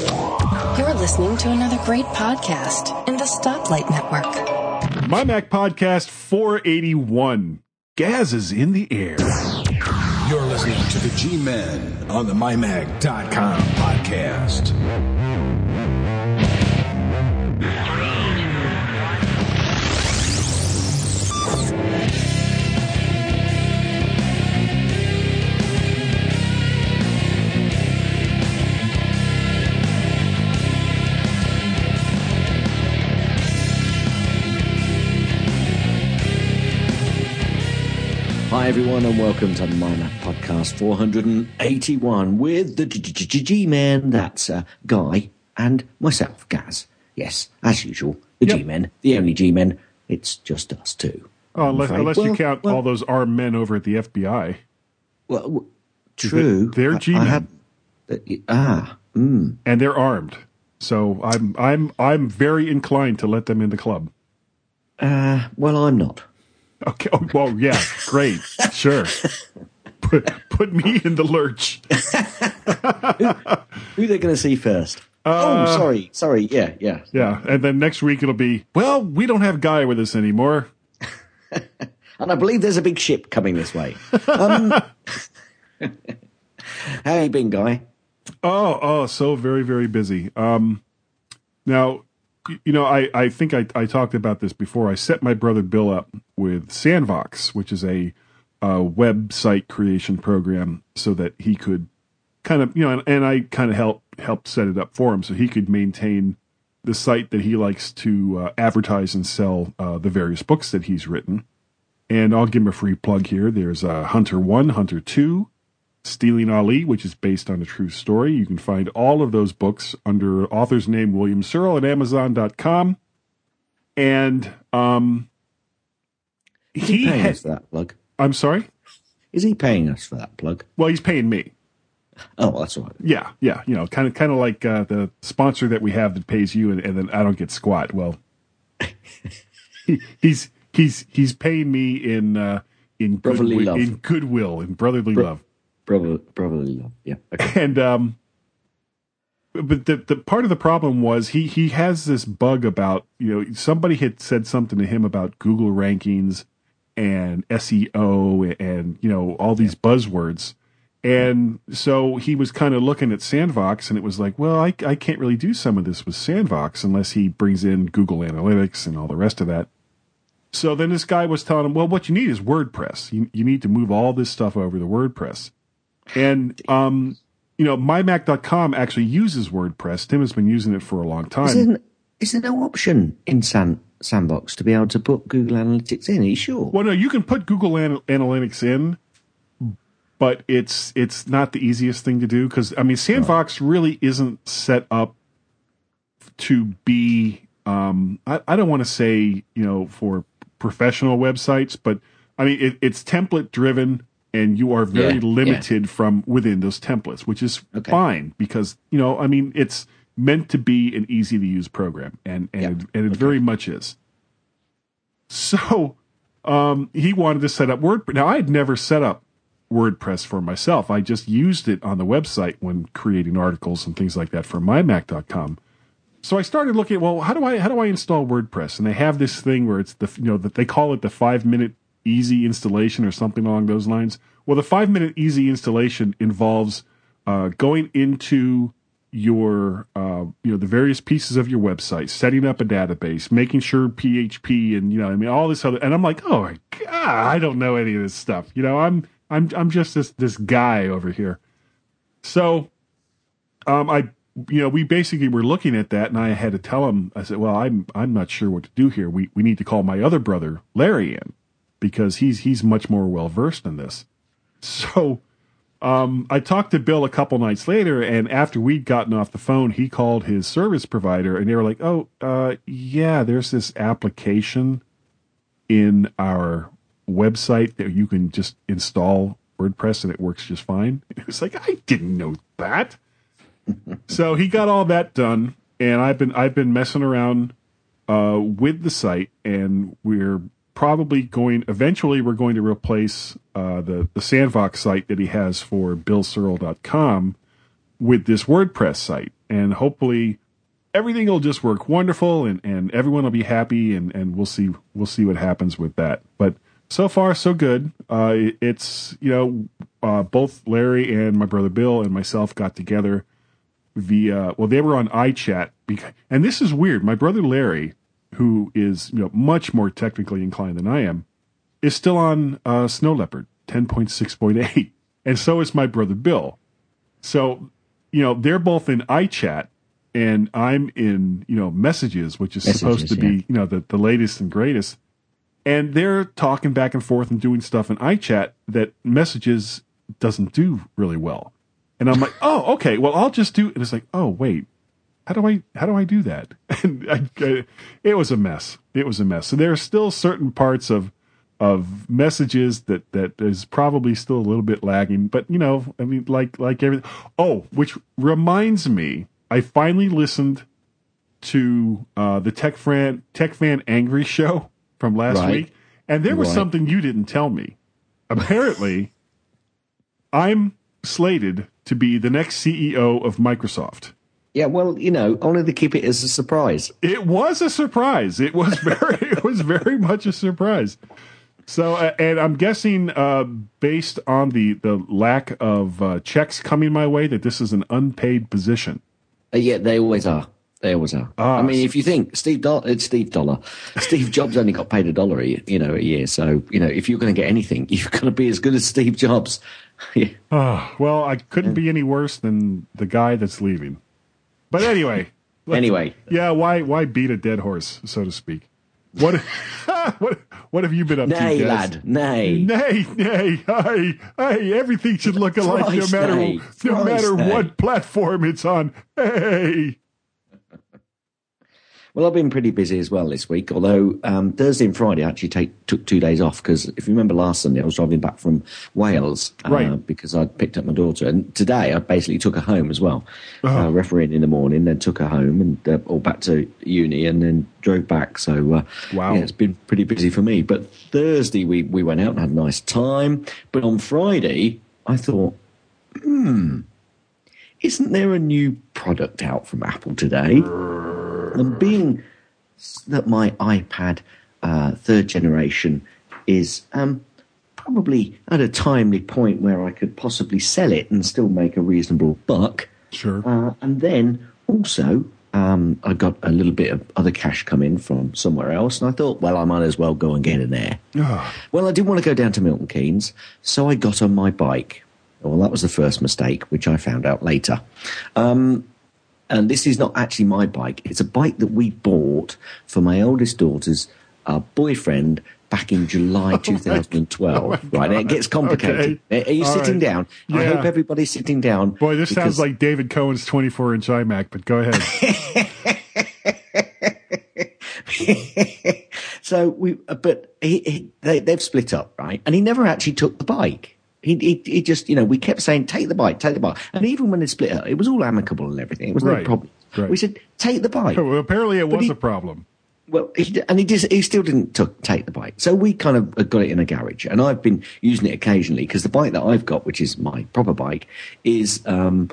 You're listening to another great podcast in the Stoplight Network. My Mac Podcast 481. Gaz is in the air. You're listening to the G Men on the MyMac.com podcast. Everyone, and welcome to the My Mac Podcast 481 with the G Men. That's uh, Guy and myself, Gaz. Yes, as usual, the Yep. G Men, the only G Men. It's just us two. Oh, unless unless you count well- all those armed men over at the FBI. Well, w- true. They're I- G-men. Uh, ah, mm, And they're armed. So I'm I'm I'm very inclined to let them in the club. uh, well, I'm not. Okay. Oh, well, yeah. Great. Sure. Put put me in the lurch. Who are they going to see first? oh, sorry, sorry. Yeah, yeah. Yeah. And then next week it'll be, well, we don't have Guy with us anymore. And I believe there's a big ship coming this way. Um, how you been, Guy? Oh, oh, so very, very busy. Um, now, you know, I, I think I, I talked about this before. I set my brother Bill up with Sandvox, which is a, uh website creation program, so that he could kind of, you know, and, and I kind of helped helped set it up for him, so he could maintain the site that he likes to uh, advertise and sell uh, the various books that he's written. And I'll give him a free plug here. There's uh, Hunter One, Hunter Two, Stealing Ali, which is based on a true story. You can find all of those books under author's name William Searle at Amazon.com. And um, Is he he, paying ha- us for that plug? I'm sorry. Is he paying us for that plug? Well, he's paying me. Oh, that's right. Yeah, yeah. You know, kind of, kind of like uh, the sponsor that we have that pays you, and, and then I don't get squat. Well, he, he's he's he's paying me in uh, in Brotherly goodwi- love. in goodwill, in brotherly love. Brother, brotherly love. Yeah. Okay. and um but the the part of the problem was he he has this bug about you know somebody had said something to him about Google rankings and SEO and you know all these buzzwords and so he was kind of looking at Sandvox and it was like well I I can't really do some of this with Sandvox unless he brings in Google Analytics and all the rest of that so then this guy was telling him well what you need is WordPress you you need to move all this stuff over to WordPress and um, you know, mymac.com actually uses WordPress. Tim has been using it for a long Is time. there, is there no option in San, Sandvox to be able to put Google Analytics in? Are you sure? Well, no, you can put Google Ana- Analytics in, but it's it's not the easiest thing to do because I mean, Sandvox really isn't set up to be. Um, I, I don't want to say you know for professional websites, but I mean it, it's template driven, and you are very Yeah, limited from within those templates, which is Okay. fine because you know I mean it's meant to be an easy to use program, and and Yeah, it, and it very much is. So um, he wanted to set up WordPress. Now, I had never set up WordPress for myself. I just used it on the website when creating articles and things like that for mymac.com. So I started looking well, how do I how do I install WordPress? And they have this thing where it's the you know that they call it the five minute easy installation or something along those lines. Well, the five minute easy installation involves uh, going into your uh, you know the various pieces of your website, setting up a database, making sure PHP and you know I mean all this other. And I'm like, oh my god, I don't know any of this stuff. You know, I'm I'm I'm just this this guy over here. So, um, I you know we basically were looking at that, and I had to tell him. I said, well, I'm I'm not sure what to do here. We we need to call my other brother Larry in because he's he's much more well versed in this. So um, I talked to Bill a couple nights later, and after we'd gotten off the phone, he called his service provider, and they were like, "Oh, uh, yeah, there's this application in our website that you can just install WordPress, and it works just fine." It was like, "I didn't know that." so he got all that done, and I've been I've been messing around uh, with the site, and we're probably going eventually we're going to replace uh, the the Sandvox site that he has for BillSearle.com with this WordPress site. and hopefully everything will just work wonderful and, and everyone will be happy and, and we'll see we'll see what happens with that. But so far so good. Uh, it's you know uh, both Larry and my brother Bill and myself got together via well they were on iChat because, and this is weird. My brother Larry, who is you know much more technically inclined than I am, is still on uh, Snow Leopard ten point six point eight, and so is my brother Bill. So you know they're both in iChat and I'm in, you know, messages, which is Messages, supposed to yeah. be, you know, the, the latest and greatest. And they're talking back and forth and doing stuff in iChat that messages doesn't do really well. And I'm like, oh, okay, well, I'll just do. And it's like, oh, wait, how do I how do I do that? And I, I, it was a mess. It was a mess. So there are still certain parts of of messages that that is probably still a little bit lagging. But you know, I mean, like like everything. Oh, which reminds me, I finally listened to uh, the Tech Fan Tech Fan Angry show from last Right. week, and there was Right. something you didn't tell me. Apparently, I'm slated to be the next CEO of Microsoft. Yeah, well, you know, only to keep it as a surprise. It was a surprise. It was very, it was very much a surprise. So, uh, and I'm guessing, uh, based on the the lack of uh, checks coming my way, that this is an unpaid position. Uh, yeah, they always are. They always are. Ah, I mean, if you think Steve Dollar, it's Steve Dollar, Steve Jobs only got paid a dollar, a year, you know, a year. So you know, if you're going to get anything, you've got to be as good as Steve Jobs. yeah. Oh, well, I couldn't be any worse than the guy that's leaving. But anyway, Anyway, yeah, why why beat a dead horse, so to speak? What what what have you been up nay, to, Gaz? lad, nay. Nay, nay, hey, hey, everything should look alike no matter nay, no matter nay. what platform it's on. Hey. Well, I've been pretty busy as well this week. Although um, Thursday and Friday I actually take, took two days off because if you remember last Sunday I was driving back from Wales uh, Right. because I picked up my daughter, and today I basically took her home as well. Uh-huh. Uh, refereeing in the morning, then took her home and uh, all back to uni, and then drove back. So uh, Wow. yeah, it's been pretty busy for me. But Thursday we we went out and had a nice time. But on Friday I thought, hmm, isn't there a new product out from Apple today? And being that my iPad uh, third generation is um, probably at a timely point where I could possibly sell it and still make a reasonable buck. Sure. Uh, and then also, um, I got a little bit of other cash come in from somewhere else, and I thought, well, I might as well go and get in there. Ah, Well, I didn't want to go down to Milton Keynes, so I got on my bike. Well, that was the first mistake, which I found out later. Um, and this is not actually my bike. It's a bike that we bought for my oldest daughter's uh, boyfriend back in July 2012. right, and it gets complicated. Are you All sitting right. down? I hope everybody's sitting down. boy, this because- sounds like David Cohen's 24 inch iMac, but go ahead. so we, uh, but he, he, they, they've split up, right? And he never actually took the bike. He, he, he just, you know, we kept saying, take the bike, take the bike. And even when they split up, it was all amicable and everything. It was no Right, problem. right. We said, take the bike. well, apparently it was he- a problem. Well, he, and he just, he still didn't took, take the bike. So we kind of got it in a garage, and I've been using it occasionally because the bike that I've got, which is my proper bike, is um,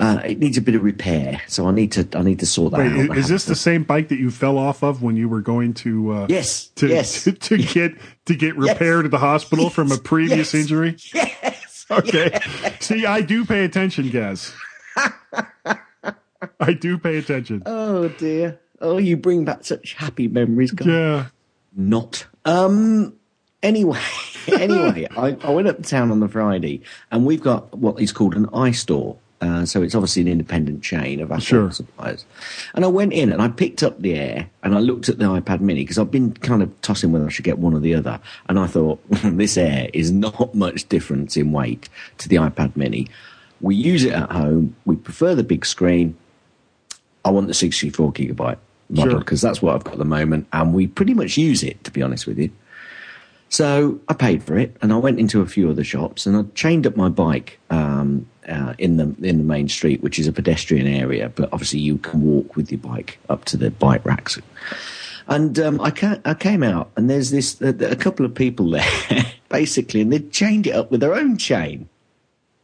uh, it needs a bit of repair. So I need to I need to sort that Wait, out. is, is this the same bike that you fell off of when you were going to? Uh, Yes, To, yes. to, to get to get repaired at the hospital from a previous yes, injury. yes. Okay. See, I do pay attention, Gaz. I do pay attention. Oh dear. Oh, you bring back such happy memories. guys. yeah. Not. Um. Anyway, anyway, I, I went up town on the Friday, and we've got what is called an iStore. Uh, so it's obviously an independent chain of Apple Sure. suppliers. And I went in and I picked up the Air and I looked at the iPad Mini because I've been kind of tossing whether I should get one or the other. And I thought this Air is not much difference in weight to the iPad Mini. We use it at home. We prefer the big screen. I want the 64 gigabyte model Sure. because that's what I've got at the moment, and we pretty much use it to be honest with you. So I paid for it, and I went into a few other shops, and I chained up my bike um, uh, in the in the main street, which is a pedestrian area, but obviously you can walk with your bike up to the bike racks. And um, I, ca- I came out, and there's this a, a couple of people there, basically, and they chained it up with their own chain.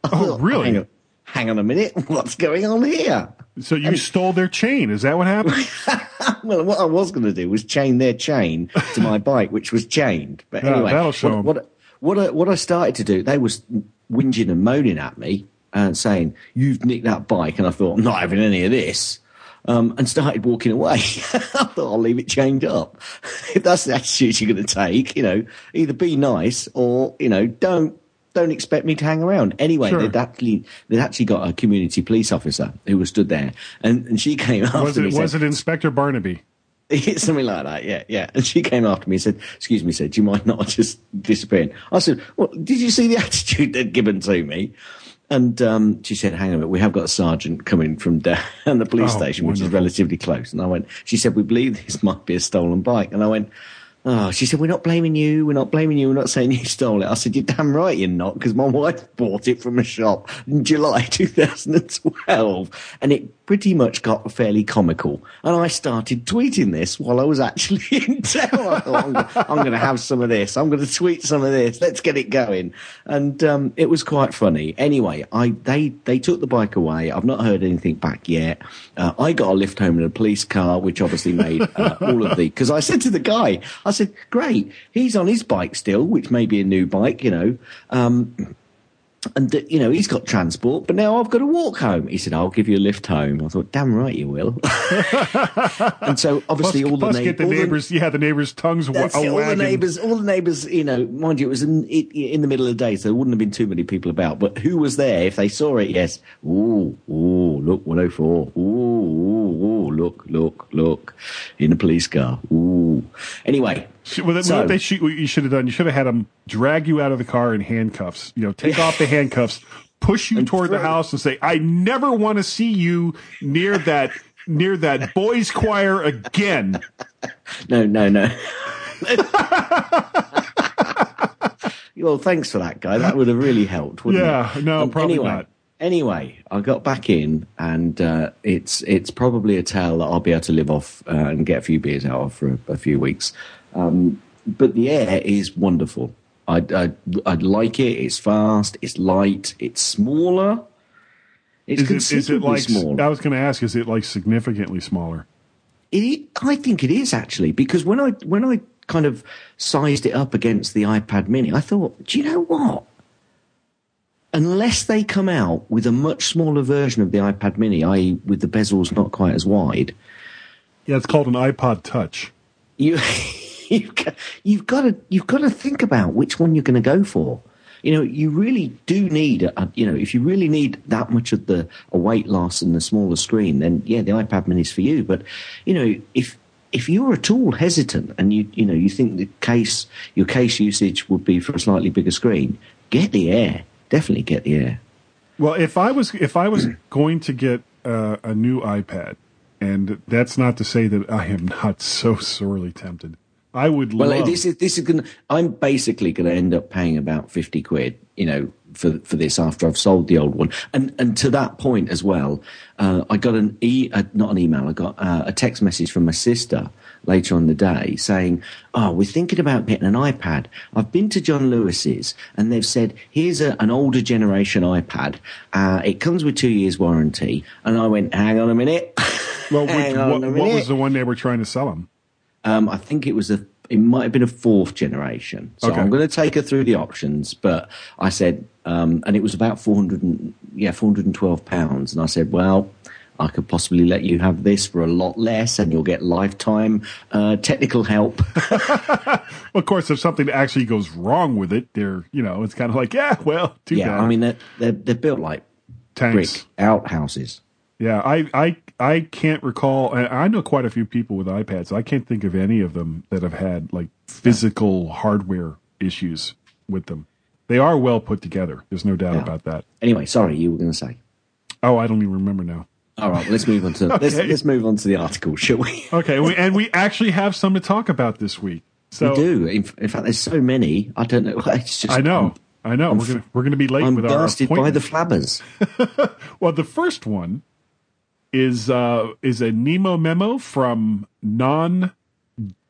I Oh, thought, really? Hang on, hang on a minute, what's going on here? So you stole their chain. Is that what happened? well, what I was going to do was chain their chain to my bike, which was chained. But Yeah, anyway, that'll show 'em. what, what, what, I, what I started to do, they was whinging and moaning at me and saying, "You've nicked that bike," and I thought, "I'm not having any of this." Um, and started walking away. I thought I'll leave it chained up. if that's the attitude you're going to take, you know, either be nice or you know, don't don't expect me to hang around. Anyway, Sure. they'd actually they'd actually got a community police officer who was stood there, and, and she came after Was me. it and was said, it Inspector Barnaby? Something like that, yeah, yeah. And she came after me and said, "Excuse me," said, "Do you mind not just disappearing?" I said, "Well, did you see the attitude they'd given to me?" And um, she said, "Hang on a minute, we have got a sergeant coming from down the police Oh, station, which is relatively close." And I went, "She said we believe this might be a stolen bike," and I went. Oh, she said, we're not blaming you. We're not blaming you. We're not saying you stole it. I said, you're damn right you're not, because my wife bought it from a shop in July 2012. And it pretty much got fairly comical. And I started tweeting this while I was actually in town. I thought, I'm, gonna- I'm going to have some of this. I'm going to tweet some of this. Let's get it going. And um, it was quite funny. Anyway, I they they took the bike away. I've not heard anything back yet. Uh, I got a lift home in a police car, which obviously made uh, all of the. Because I said to the guy, I said, "Great, he's on his bike still, which may be a new bike, you know." Um, and you know he's got transport, but now I've got to walk home. He said, "I'll give you a lift home." I thought, "Damn right you will." and so Plus, obviously all the, plus get the all neighbors. yeah, the neighbors' tongues. wa- all the neighbours, all the neighbours, you know, mind you, it was in, it, in the middle of the day, so there wouldn't have been too many people about. But who was there? If they saw it, yes. Ooh, ooh, look, 104. Ooh, ooh, ooh, look, look, look, in a police car. Ooh. Anyway, Well, So- what they shoot, what you should have done, you should have had them drag you out of the car in handcuffs. You know, take off the handcuffs, push you toward the house, and say, "I never want to see you near that near that boys' choir again." no, no, no. well, thanks for that, guy. That would have really helped, wouldn't Yeah, it? no, probably anyway, not. Anyway, I got back in, and uh, it's it's probably a tale that I'll be able to live off uh, and get a few beers out of for a, a few weeks. Um, but the air is wonderful. I'd, I I like it. It's fast. It's light. It's smaller. It's Is it, is it considerably like? smaller. I was going to ask, is it like significantly smaller? It, I think it is actually because when I when I kind of sized it up against the iPad Mini, I thought, do you know what? Unless they come out with a much smaller version of the iPad Mini, i.e., with the bezels not quite as wide, Yeah, it's called an iPod Touch. you you've got, you've got to you've got to think about which one you're going to go for. You know, you really do need a, you know if you really need that much of the a weight loss and the smaller screen, then yeah, the iPad Mini is for you. But you know, if if you're at all hesitant and you you know you think the case your case usage would be for a slightly bigger screen, get the Air. Definitely get the Air. Well, if I was if I was going to get uh, a new iPad, and that's not to say that I am not so sorely tempted. I would Well, love. this is this is going. I'm basically going to end up paying about fifty quid, you know, for for this after I've sold the old one. And and to that point as well, uh, I got an e uh, not an email. I got uh, a text message from my sister later on the day saying, "Oh, we're thinking about getting an iPad. I've been to John Lewis's, and they've said here's a, an older generation iPad. Uh, it comes with two years warranty." And I went, "Hang on a minute." well, which, on what, a what was the one they were trying to sell them? Um, I think it was a. It might have been a fourth generation. So Okay. I'm going to take her through the options. But I said, um, and it was about four hundred and yeah, four hundred and twelve pounds. And I said, well, I could possibly let you have this for a lot less, and you'll get lifetime uh, technical help. Of course, if something actually goes wrong with it, they're you know it's kind of like yeah, well, too yeah, bad. I mean they're, they're they're built like tanks. brick outhouses. Yeah, I, I I can't recall. and I know quite a few people with iPads. I can't think of any of them that have had like physical hardware issues with them. They are well put together. There's no doubt Yeah. about that. Anyway, sorry, you were going to say. Oh, I don't even remember now. All right, well, let's move on to let's, let's move on to the article, shall we? Okay, we, and we actually have some to talk about this week. So we do. In, in fact, there's so many. I don't know. It's just I know, I know. I'm we're gonna we're gonna be late I'm with our by the flabbers. Well, the first one is uh, is a Nemo memo from Non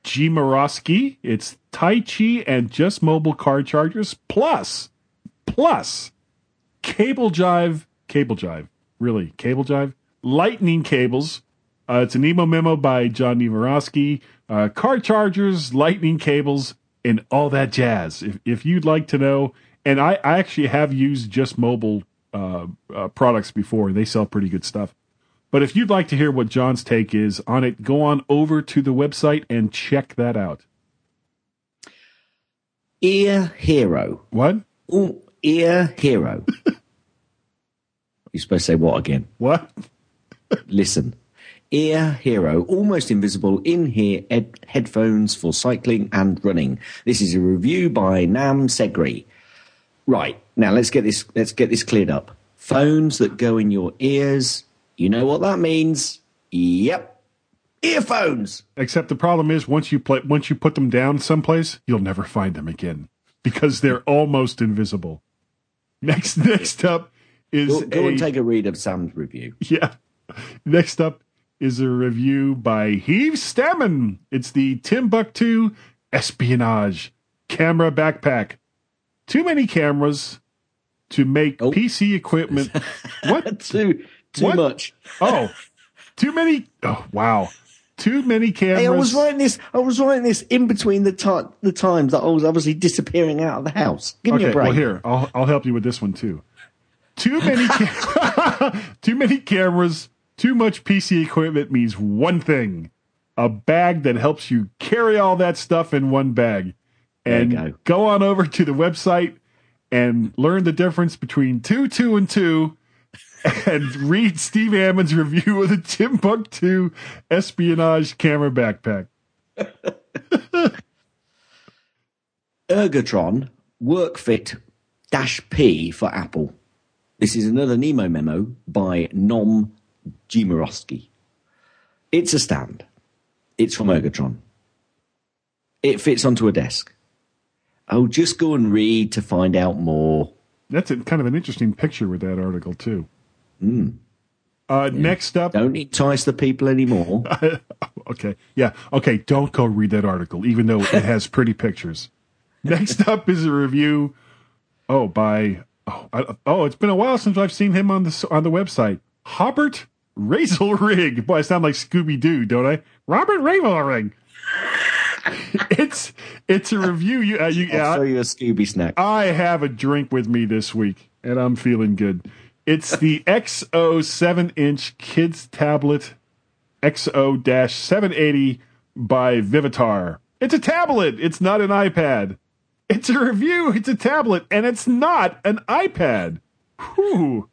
Jimaroski. It's Tai Chi and just mobile car chargers plus plus cable jive cable jive. Really, cable jive. Lightning cables. Uh, it's an emo memo by John Nevarowski. Uh, car chargers, lightning cables, and all that jazz. If, if you'd like to know, and I, I actually have used just mobile uh, uh, products before. They sell pretty good stuff. But if you'd like to hear what John's take is on it, go on over to the website and check that out. Ear Hero. What? Ooh, ear Hero. You're supposed to say what again? What? Listen. Ear Hero, almost invisible in here ed- headphones for cycling and running. This is a review by Nam Segri. Right now, let's get this. Let's get this cleared up. Phones that go in your ears. You know what that means? Yep, earphones. Except the problem is once you play, once you put them down someplace, you'll never find them again because they're almost invisible. Next, next up is Go, go a, and take a read of Sam's review. Yeah. Next up is a review by Heave Stammen. It's the Timbuk2 Espionage Camera Backpack. Too many cameras to make Oh. PC equipment. what? Too too What? much. Oh, too many. Oh, wow. Too many cameras. Hey, I was writing this. I was writing this in between the ti the times that I was obviously disappearing out of the house. Give me a break. well here I'll I'll help you with this one too. Too many too many cameras, too much PC equipment means one thing: a bag that helps you carry all that stuff in one bag. And you go. on over to the website and learn the difference between two, two, and two. And read Steve Ammon's review of the Timbuk2 espionage camera backpack. Ergotron WorkFit Dash P for Apple. This is another Nemo memo by Nom Jimirowski. It's a stand. It's from Ergotron. It fits onto a desk. Oh, just go and read to find out more. That's a, kind of an interesting picture with that article too. Uh, Next up, Don't entice the people anymore. okay, yeah, okay. Don't go read that article, even though it has pretty pictures. Next up is a review. Oh, by oh, I, oh, it's been a while since I've seen him on the on the website. Robert Razelrig. Boy, I sound like Scooby Doo, don't I? Robert Razelrig. it's it's a review. You, uh, you, I'll uh, show you a Scooby snack. I have a drink with me this week, and I'm feeling good. It's the XO 7 inch kids tablet XO 780 by Vivitar. It's a tablet, it's not an iPad. It's a review, it's a tablet, and it's not an iPad. Whew.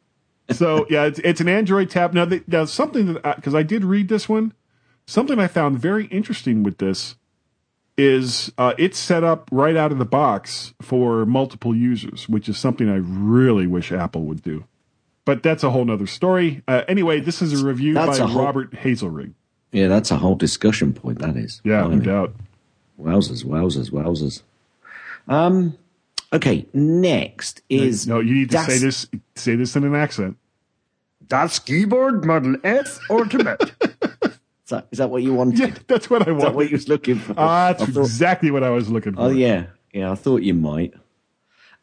So, yeah, it's, it's an Android tab. Now, the, now something that, because I did read this one, something I found very interesting with this is uh, it's set up right out of the box for multiple users, which is something I really wish Apple would do. But that's a whole nother story. Uh, anyway, this is a review That's by a whole- Robert Hazelrig. Yeah, that's a whole discussion point, that is. Yeah, no Blimey. doubt. Wowzers, wowzers, wowzers. Um, okay, next is. No, you need to Das- say this. Say this in an accent. Das Keyboard Model S Ultimate. is, that, is that what you wanted? Yeah, that's what I Is that what you was looking for? Ah, that's thought- exactly what I was looking for. oh, yeah. Yeah, I thought you might.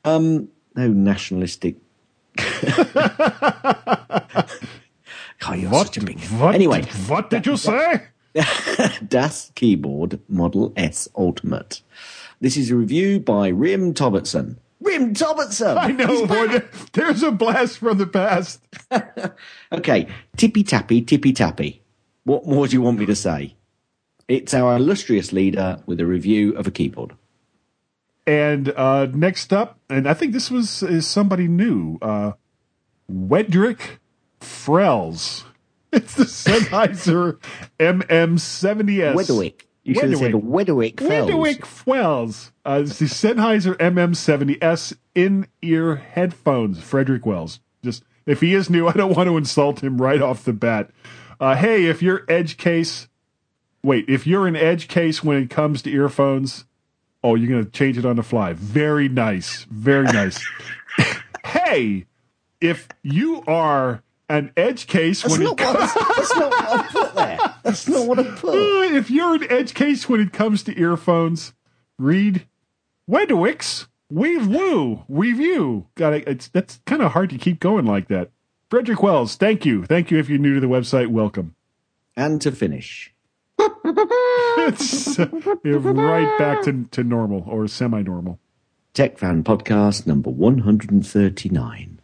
Um, no nationalistic. God, you're What? such a big. What? Anyway, what did you say? Das Keyboard Model S Ultimate. This is a review by Rim Tobertson. Rim Tobertson! I know, boy. There's a blast from the past. Okay, tippy tappy, tippy tappy. What more do you want me to say? It's our illustrious leader with a review of a keyboard. And uh, next up, and I think this was is somebody new, uh, Wedrick Frells. It's the Sennheiser MM70S. Wedwick. You should have said Wedwick Fells. Wedwick Wells. Uh, it's the Sennheiser MM70S in-ear headphones. Frederick Wells. Just if he is new, I don't want to insult him right off the bat. Uh, hey, if your edge case, wait, if you're an edge case when it comes to earphones, oh, you're gonna change it on the fly. Very nice, very nice. hey, if you are an edge case That's when not, it what, comes that's, that's not what I put there. That's not what I put. uh, if you're an edge case when it comes to earphones, read Wedwick's Weave Woo Weave You. Got it. It's that's kind of hard to keep going like that. Frederick Wells, thank you. Thank you if you're new to the website. Welcome. And to finish, It's uh, you're right back to, to normal or semi normal. Tech Fan Podcast number 139.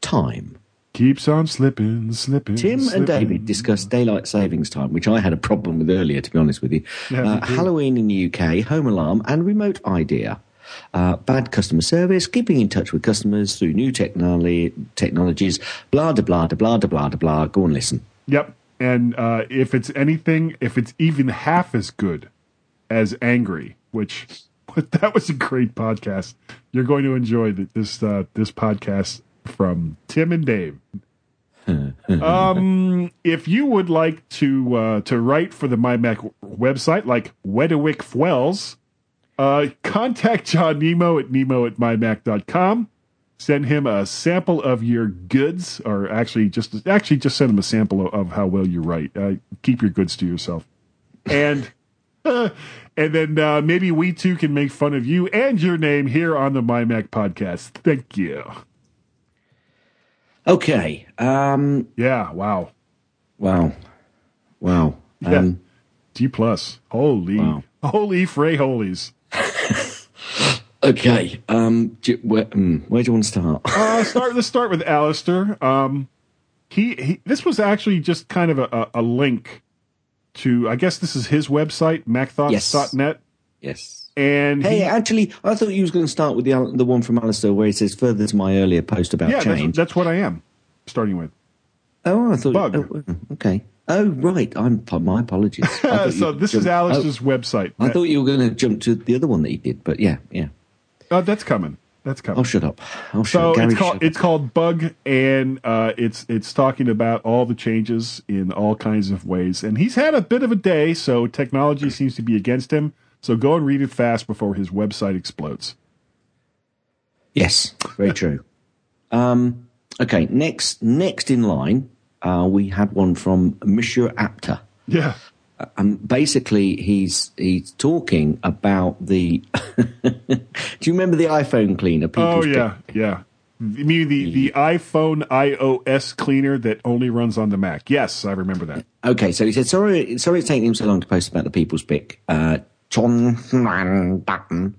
Time. Keeps on slipping, slipping. Tim slipping. and David discussed daylight savings time, which I had a problem with earlier, to be honest with you. Yeah, uh. Halloween in the UK, home alarm, and remote idea. Uh, bad customer service, keeping in touch with customers through new technology, technologies, blah, da, blah, da, blah, da, blah, da, blah. Go and listen. Yep. And uh, if it's anything, if it's even half as good as Angry, which that was a great podcast, you're going to enjoy this uh, this podcast from Tim and Dave. um, if you would like to uh, to write for the MyMac website, like Wedewick Fwells, uh, contact John Nemo at nemo at mymac.com. Send him a sample of your goods, or actually just actually just send him a sample of, of how well you write. Uh, keep your goods to yourself, and and then uh, maybe we too can make fun of you and your name here on the MyMac podcast. Thank you. Okay. Um, Yeah. Wow. wow. Wow. Yeah. Um, D plus. Holy. Wow. Holy Frey holies. okay. Um, do, where, um, where do you want to start? uh, start. Let's start with Alistair. Um, he, he this was actually just kind of a, a, link to. I guess this is his website, MacThoughts.net. yes. And Hey, he, actually, I thought you was going to start with the the one from Alistair where he says further to my earlier post about yeah, change. that's what I am starting with. oh, I thought. Bug. Oh, oh, okay. Oh, right. I'm my apologies. So this is jumped- Alistair's website. Oh, I thought you were going to jump to the other one that he did, but yeah, yeah. Uh, that's coming. That's coming. I'll shut up. Shut So up. Gary, it's called shut it's called Bug, and uh, it's it's talking about all the changes in all kinds of ways. And he's had a bit of a day, so technology seems to be against him. So go and read it fast before his website explodes. Yes, very true. Um, okay, next next in line, uh, we had one from Monsieur Apter. Yeah, Um, basically, he's he's talking about the. Do you remember the iPhone cleaner? Oh People's yeah, yeah. You mean the the iPhone iOS cleaner that only runs on the Mac? Yes, I remember that. Okay, so he said, sorry, sorry it's taking him so long to post about the people's pick. Uh, John Man Button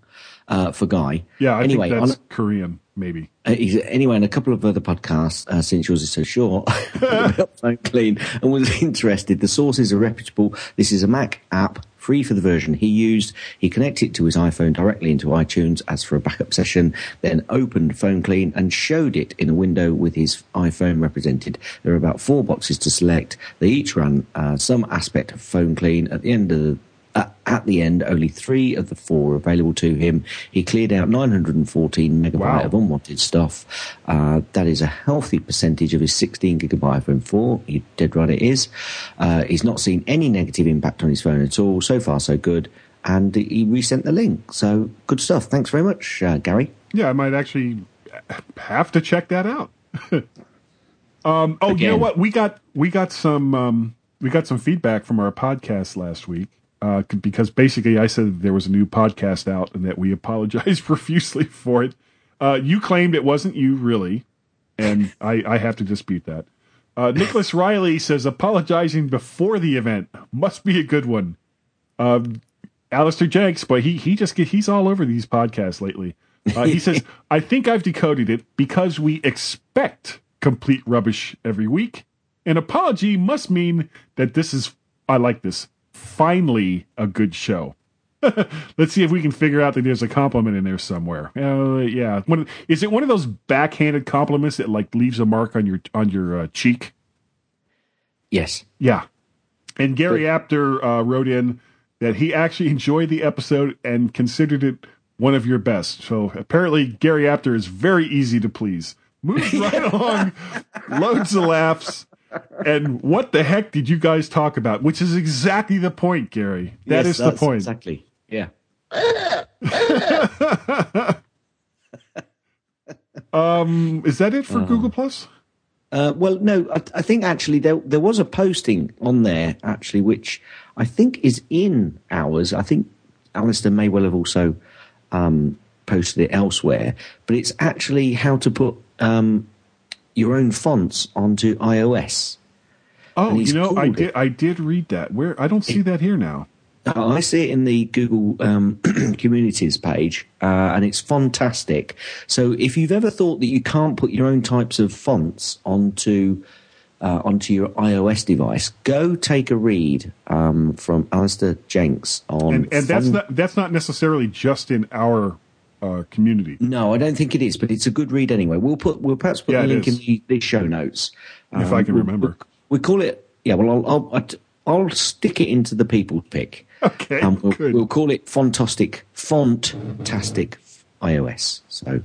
uh, for Guy. Yeah, I anyway, think on, that's Korean, maybe. uh, anyway, in a couple of other podcasts, uh, since yours is so short, clean, and was interested. The sources are reputable. This is a Mac app, free for the version he used. He connected to his iPhone directly into iTunes as for a backup session, then opened Phone Clean and showed it in a window with his iPhone represented. There are about four boxes to select. They each run uh, some aspect of Phone Clean. At the end of the at the end, only three of the four available to him. He cleared out 914 megabyte Wow. of unwanted stuff. Uh, that is a healthy percentage of his 16 gigabyte iPhone 4. You dead right it is. Uh, he's not seen any negative impact on his phone at all. So far, so good. And he resent the link. So good stuff. Thanks very much, uh, Gary. Yeah, I might actually have to check that out. um, oh, you know what? We got we got some um, we got some feedback from our podcast last week uh, because basically I said there was a new podcast out and that we apologized profusely for it. Uh, you claimed it wasn't you really, and I, I have to dispute that. Uh, Nicholas Riley says apologizing before the event must be a good one. Um, Alistair Jenks, but he he just get, he's all over these podcasts lately. Uh, he says, "I think I've decoded it because we expect complete rubbish every week. An apology must mean that this is I like this finally a good show. Let's see if we can figure out that there's a compliment in there somewhere. Uh, yeah, one, is it one of those backhanded compliments that like leaves a mark on your on your uh, cheek? Yes. Yeah. And Gary Apter uh, wrote in that he actually enjoyed the episode and considered it one of your best. So apparently, Gary Apter is very easy to please. Moves right along, loads of laughs. And what the heck did you guys talk about? Which is exactly the point, Gary. That Yes, is the point. Exactly. Yeah. Um, is that it for Google Plus? Uh, well, no, I, I think actually there there was a posting on there actually, which I think is in ours. I think Alistair may well have also um, posted it elsewhere, but it's actually how to put um, your own fonts onto iOS. Oh, you know, I did. it- I did read that. Where I don't see that here now. I see it in the Google um, communities page, uh, and it's fantastic. So if you've ever thought that you can't put your own types of fonts onto uh, onto your iOS device, go take a read um, from Alistair Jenks on. And and that's not that's not necessarily just in our uh, community. No, I don't think it is, but it's a good read anyway. We'll put we'll perhaps put Yeah, it link is. in the, the show notes If I can we'll- remember. We call it yeah. Well, I'll I'll, I'll, stick it into the people's pick. Okay, Um, we'll, good. we'll call it Fontastic Fontastic iOS. So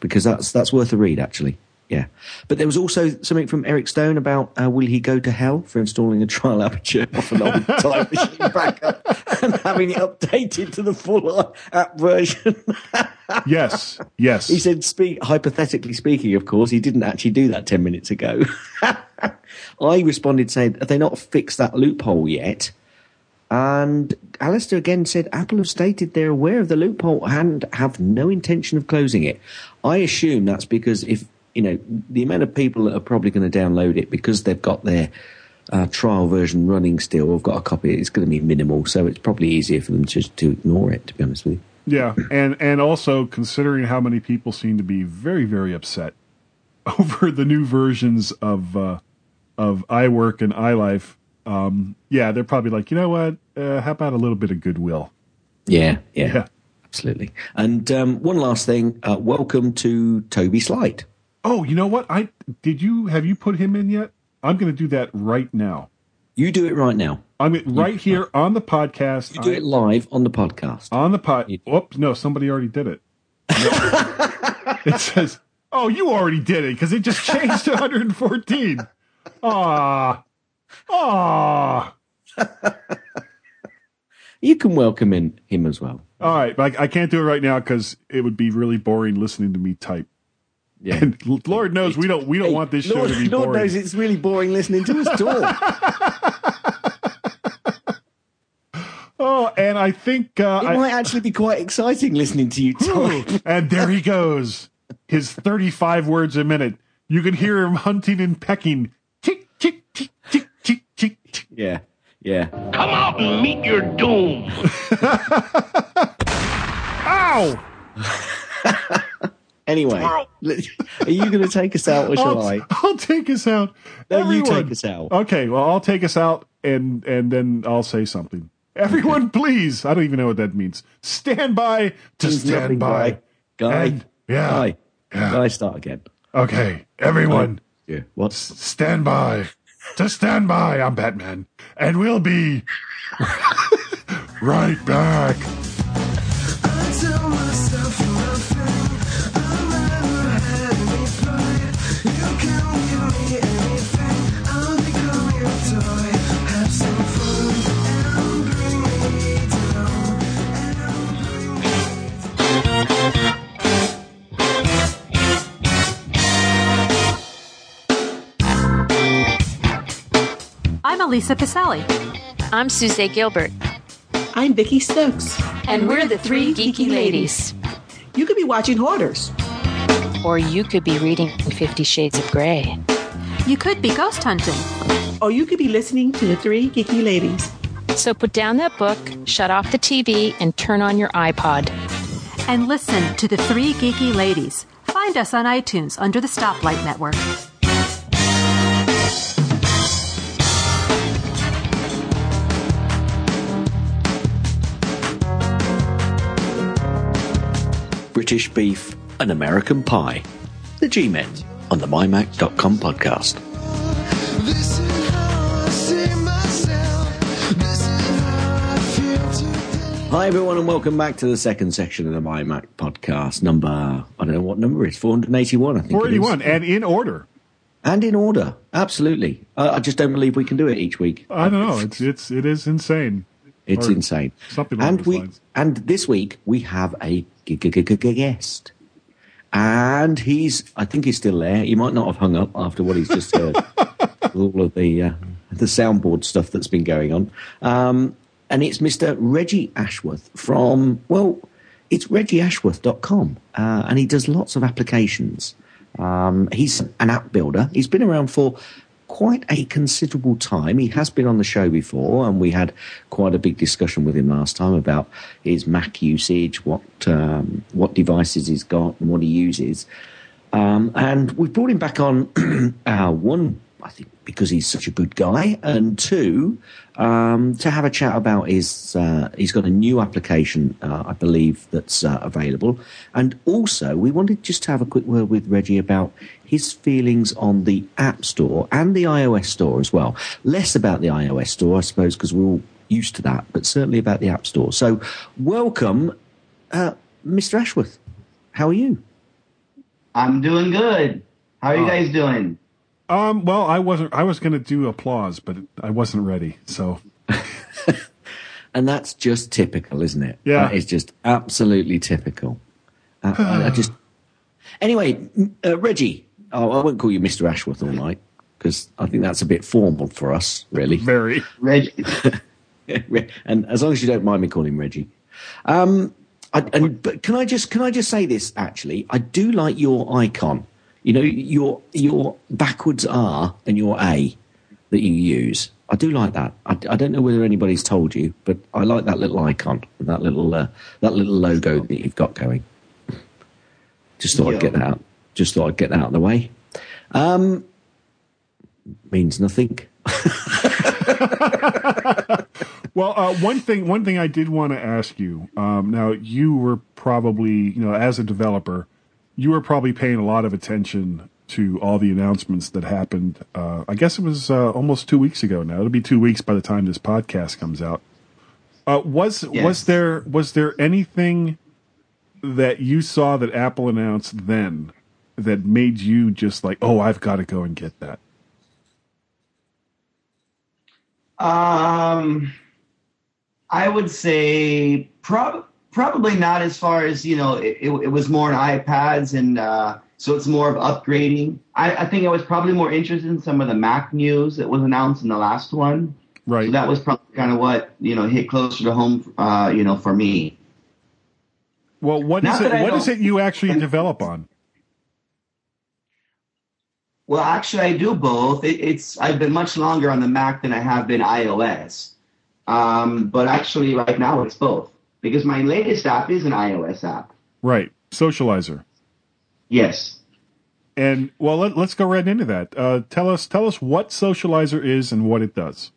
because that's that's worth a read actually. Yeah, but there was also something from Eric Stone about uh, will he go to hell for installing a trial aperture off an old time machine backup and having it updated to the full app version. Yes, yes. He said, speak, hypothetically speaking, of course, he didn't actually do that 10 minutes ago. I responded saying, have they not fixed that loophole yet? And Alistair again said, Apple have stated they're aware of the loophole and have no intention of closing it. I assume that's because if, you know, the amount of people that are probably going to download it because they've got their uh, trial version running still, or have got a copy, it's going to be minimal. So it's probably easier for them just to ignore it, to be honest with you. Yeah, and and also considering how many people seem to be very very upset over the new versions of uh, of iWork and iLife, um, yeah, they're probably like, you know what? Uh, how about a little bit of goodwill? Yeah, yeah, Yeah. absolutely. And um, one last thing, uh, welcome to Toby Slight. Oh, you know what? I did you have you put him in yet? I'm going to do that right now. You do it right now. I'm right here on the podcast. You do I- it live on the podcast. on the pod. Oops, no, somebody already did it. it says, "Oh, you already did it because it just changed to 114." Ah, ah. You can welcome in him as well. All right, but I, I can't do it right now because it would be really boring listening to me type. Yeah. And Lord knows we don't we don't want this show Lord, to be boring. Lord boring. knows it's really boring listening to us talk. Oh, and I think uh, it I, might actually be quite exciting listening to you talk. and there he goes. His 35 words a minute. You can hear him hunting and pecking. Tick, tick, tick, tick, tick, tick, tick. yeah, yeah. Come out and meet your doom. Ow! Anyway, are you going to take us out or shall I'll, I? I'll take us out. No, you take us out. Okay, well, I'll take us out and and then I'll say something. Everyone, please. I don't even know what that means. Stand by to stand by. Guy. Guy. And- yeah. Guy. Yeah. Guy, start again. Okay, everyone, Yeah. What? stand by to stand by. I'm Batman, and we'll be right back. I'm Elisa Pisali. I'm Suzette Gilbert, I'm Vicki Stokes. and we're the three geeky ladies. You could be watching Hoarders. Or you could be reading Fifty Shades of Grey. You could be ghost hunting. Or you could be listening to the three geeky ladies. So put down that book, shut off the TV, and turn on your iPod. And listen to the three geeky ladies. Find us on iTunes under the Stoplight Network. British beef and American pie. The G-Men on the mymac.com podcast. Hi everyone and welcome back to the second section of the MyMac podcast. Number, I don't know what number it is, 481 I think it is. 481, and in order. And in order, absolutely. Uh, I just don't believe we can do it each week. I don't know. It's it's it is insane. It's Or insane. something along and we lines. and this week we have a guest, and he's I think he's still there. He might not have hung up after what he's just heard. all of the uh, the soundboard stuff that's been going on. Um, and it's Mr. Reggie Ashworth from well, it's reggieashworth.com, uh, and he does lots of applications. Um, he's an app builder. He's been around for quite a considerable time. He has been on the show before, and we had quite a big discussion with him last time about his Mac usage, what um, what devices he's got, and what he uses. Um, and we brought him back on our one, I think, because he's such a good guy, and two, um, to have a chat about his. Uh, he's got a new application, uh, I believe, that's uh, available, and also we wanted just to have a quick word with Reggie about his feelings on the App Store and the iOS Store as well. Less about the iOS Store, I suppose, because we're all used to that, but certainly about the App Store. So, welcome, uh, Mr. Ashworth. How are you? I'm doing good. How are you Oh. guys doing? Um, well, I wasn't. I was going to do applause, but I wasn't ready. So And that's just typical, isn't it? Yeah. That is just absolutely typical. Uh, I, I just. Anyway, uh, Reggie, oh, I won't call you Mr. Ashworth all night because I think that's a bit formal for us, really. very. Reggie, and as long as you don't mind me calling Reggie. Um, I, and but can I just can I just say this? Actually, I do like your icon. You know, your your backwards R and your A that you use. I do like that. I, I don't know whether anybody's told you, but I like that little icon, that little uh, that little logo that you've got going. Just thought I'd get that out. Just thought I'd get that out of the way. Um, means nothing. Well, uh, one thing, one thing I did want to ask you. Um, now, you were probably, you know, as a developer, you were probably paying a lot of attention to all the announcements that happened. Uh, I guess it was uh, almost two weeks ago now. It'll be two weeks by the time this podcast comes out. Uh, was Yes. was there was there anything that you saw that Apple announced then that made you just like, oh, I've got to go and get that? um, I would say prob- probably not as far as you know. It, it, it was more on iPads, and uh, so it's more of upgrading. I, I think I was probably more interested in some of the Mac news that was announced in the last one. Right. So that was probably kind of what you know hit closer to home. Uh, you know, for me. Well, what Not is it? What is it you actually develop on? Well, actually, I do both. It, it's I've been much longer on the Mac than I have been iOS. Um, but actually, right now it's both because my latest app is an iOS app. Right, Socializer. Yes. And well, let, let's go right into that. Uh, tell us, tell us what Socializer is and what it does.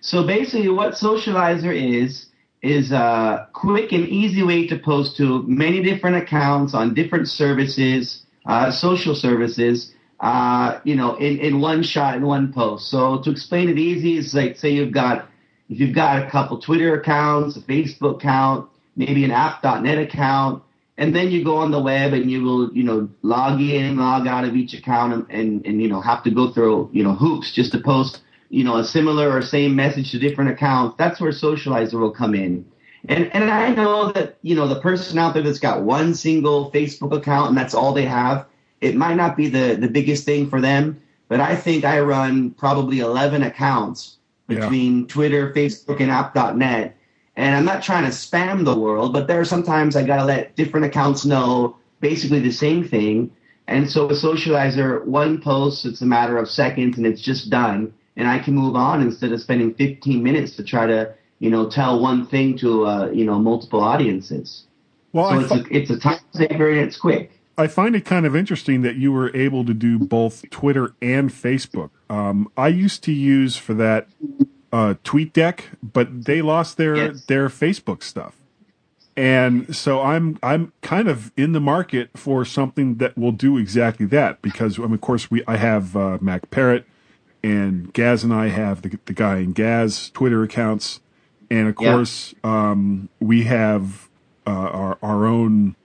So basically, what Socializer is is a quick and easy way to post to many different accounts on different services, uh, social services. Uh, you know, in, in one shot, in one post. So to explain it easy, is like say you've got if you've got a couple Twitter accounts, a Facebook account, maybe an app.net account, and then you go on the web and you will, you know, log in, log out of each account and, and, and you know, have to go through, you know, hoops just to post, you know, a similar or same message to different accounts. That's where Socializer will come in. And, and I know that, you know, the person out there that's got one single Facebook account and that's all they have, it might not be the, the biggest thing for them, but I think I run probably 11 accounts Yeah. between Twitter, Facebook, and app.net. And I'm not trying to spam the world, but there are sometimes I got to let different accounts know basically the same thing. And so with Socializer, one post, it's a matter of seconds and it's just done. And I can move on instead of spending 15 minutes to try to, you know, tell one thing to, uh, you know, multiple audiences. Well, so I, it's a, it's a time saver and it's quick. I find it kind of interesting that you were able to do both Twitter and Facebook. Um, I used to use for that uh, TweetDeck, but they lost their Yes. their Facebook stuff, and so I'm I'm kind of in the market for something that will do exactly that because I mean, of course we I have uh, Mac Parrot and Gaz and I have the the guy in Gaz Twitter accounts, and of Yeah. course um, we have uh, our our own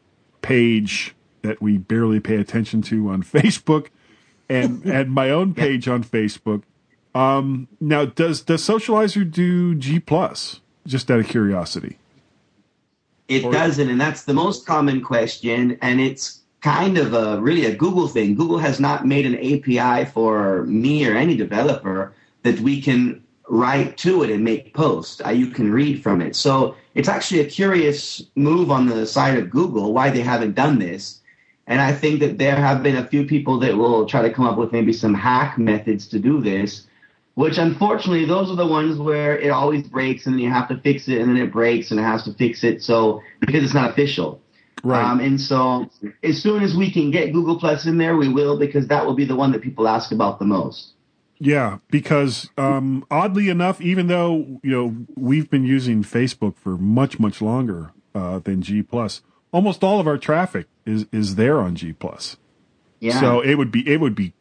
page that we barely pay attention to on Facebook, and and my own page on Facebook. Um, now, does does Socializer do G plus? Just out of curiosity. It doesn't, and that's the most common question, and it's kind of a really a Google thing. Google has not made an API for me or any developer that we can write to it and make posts. Uh, you can read from it. So it's actually a curious move on the side of Google why they haven't done this. And I think that there have been a few people that will try to come up with maybe some hack methods to do this, which unfortunately those are the ones where it always breaks and then you have to fix it and then it breaks and it has to fix it. So because it's not official. Right. Um, and so as soon as we can get Google Plus in there, we will because that will be the one that people ask about the most. Yeah, because um, oddly enough, even though you know we've been using Facebook for much much longer uh, than G Plus, almost all of our traffic is is there on G Plus. Yeah. So it would be it would be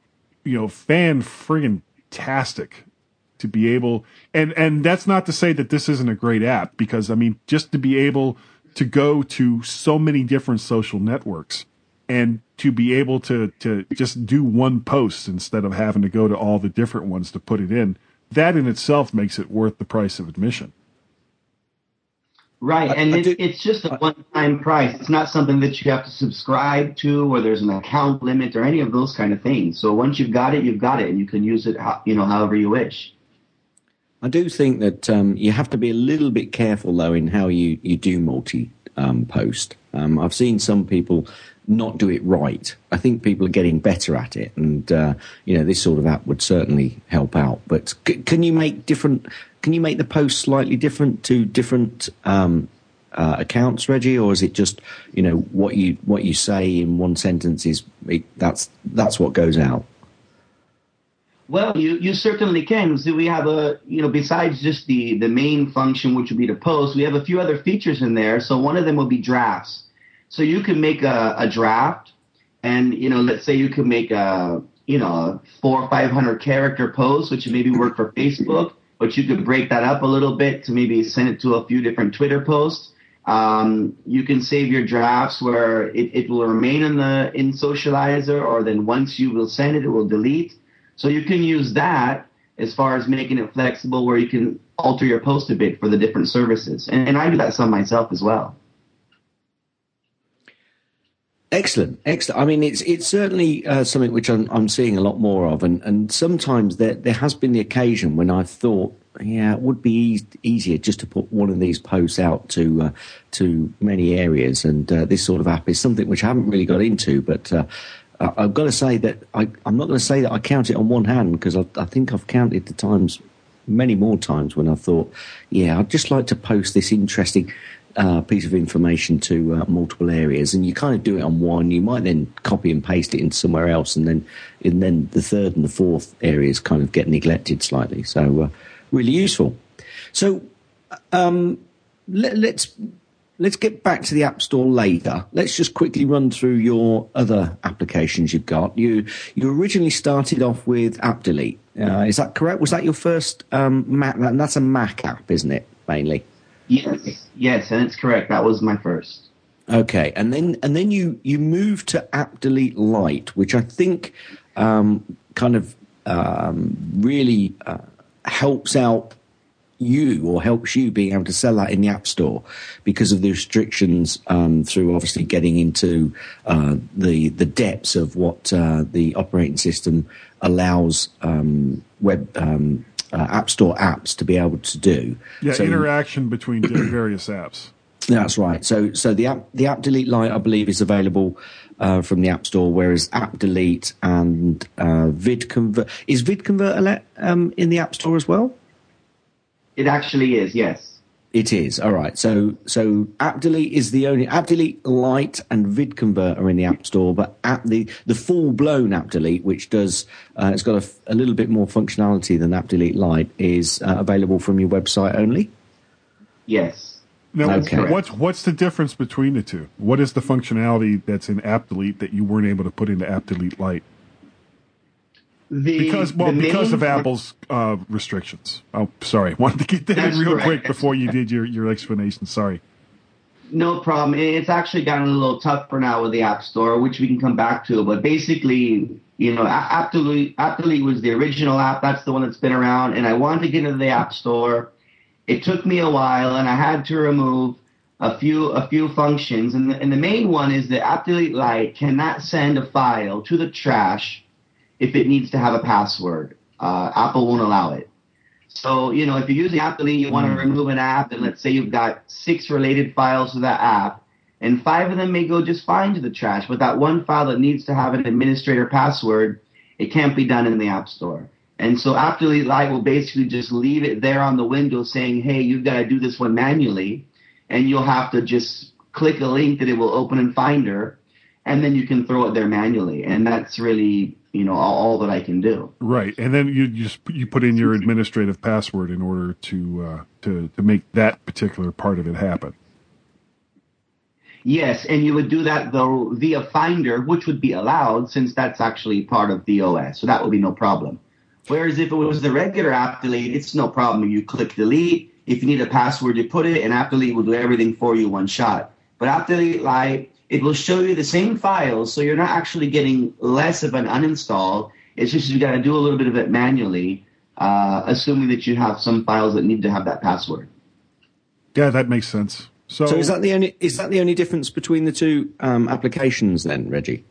you know fan friggin' tastic to be able and and that's not to say that this isn't a great app because I mean just to be able to go to so many different social networks and to be able to to just do one post instead of having to go to all the different ones to put it in that in itself makes it worth the price of admission Right, I- and I it, do- it's just a one-time price. It's not something that you have to subscribe to, or there's an account limit, or any of those kind of things. So once you've got it, you've got it, and you can use it, how, you know, however you wish. I do think that um, you have to be a little bit careful, though, in how you, you do multi um, post. Um, I've seen some people not do it right. I think people are getting better at it, and uh, you know this sort of app would certainly help out. But c- can you make different? Can you make the post slightly different to different um, uh, accounts, Reggie, or is it just you know what you what you say in one sentence is it, that's that's what goes out? Well, you, you certainly can. So we have a, you know, besides just the, the main function, which would be to post, we have a few other features in there. So one of them will be drafts. So you can make a, a draft and, you know, let's say you could make a, you know, four or 500 character post, which maybe work for Facebook, but you could break that up a little bit to maybe send it to a few different Twitter posts. Um, you can save your drafts where it, it will remain in the, in Socializer or then once you will send it, it will delete. So you can use that as far as making it flexible where you can alter your post a bit for the different services. And, and I do that some myself as well. Excellent, excellent. I mean, it's it's certainly uh, something which I'm, I'm seeing a lot more of, and, and sometimes there there has been the occasion when I've thought, yeah, it would be eas easier just to put one of these posts out to uh, to many areas, and uh, this sort of app is something which I haven't really got into, but. Uh, I've got to say that I, I'm not going to say that I count it on one hand because I, I think I've counted the times, many more times when I thought, yeah, I'd just like to post this interesting uh, piece of information to uh, multiple areas, and you kind of do it on one. You might then copy and paste it into somewhere else, and then and then the third and the fourth areas kind of get neglected slightly. So uh, really useful. So um, let, let's let's get back to the App Store later. Let's just quickly run through your other applications you've got. You you originally started off with App Delete. Uh, is that correct? Was that your first um, Mac? that- That's a Mac app, isn't it? Mainly. Yes, yes, and it's correct. That was my first. Okay, and then and then you you move to App Delete Lite, which I think um, kind of um, really uh, helps out you or helps you being able to sell that in the App Store because of the restrictions um, through obviously getting into uh, the the depths of what uh, the operating system allows um, web um, uh, App Store apps to be able to do. yeah So- interaction between various apps that's right. So, so the app, the app delete Lite, I believe, is available uh, from the App Store, whereas app delete and uh, vid convert is vid converter um, in the App Store as well. It actually is, yes. It is all right. So, so app delete is the only app delete Lite and vid converter in the App Store, but app the the full blown app delete, which does uh, it's got a, f- a little bit more functionality than app delete Lite, is uh, available from your website only. Yes. now Okay. what's what's the difference between the two what is the functionality that's in app delete that you weren't able to put into app delete lite The, because well because of apple's uh, restrictions oh sorry wanted to get that That's in real correct. quick before you did your, your explanation sorry No problem. It's actually gotten a little tougher now with the App Store, which we can come back to. But basically, you know, A- App Delete, App was the original app. That's the one that's been around. And I wanted to get into the App Store. It took me a while, and I had to remove a few a few functions. And the, and the main one is that App Delete Lite cannot send a file to the trash if it needs to have a password. Uh, Apple won't allow it. So, you know, if you're using App Delete, you want to remove an app, and let's say you've got six related files to that app, and five of them may go just fine to the trash. But that one file that needs to have an administrator password, it can't be done in the App Store. And so App Delete Lite will basically just leave it there on the window saying, hey, you've got to do this one manually. And you'll have to just click a link that it will open in Finder. And then you can throw it there manually. And that's really, you know, all, all that I can do. Right, and then you just you put in your administrative password in order to uh, to to make that particular part of it happen. Yes, and you would do that though via Finder, which would be allowed since that's actually part of the OS. So that would be no problem. Whereas if it was the regular app delete, it's no problem. You click delete. If you need a password, you put it, and app delete will do everything for you one shot. But app delete Lite, it will show you the same files, so you're not actually getting less of an uninstall. It's just you've got to do a little bit of it manually, uh, assuming that you have some files that need to have that password. Yeah, that makes sense. So, So is that the only is that the only difference between the two um, applications then, Reggie?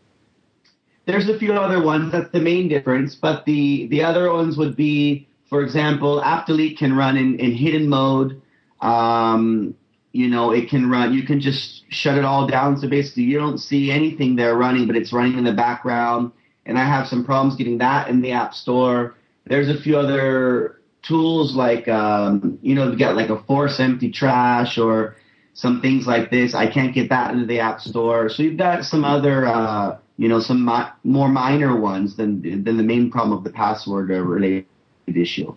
There's a few other ones. That's the main difference. But the, the other ones would be, for example, app delete can run in, in hidden mode. Um, you know, it can run, you can just shut it all down. So basically you don't see anything there running, but it's running in the background. And I have some problems getting that in the app store. There's a few other tools like, um, you know, you got like a force empty trash or some things like this. I can't get that into the app store. So you've got some other, uh, you know, some mi- more minor ones than than the main problem of the password related issue.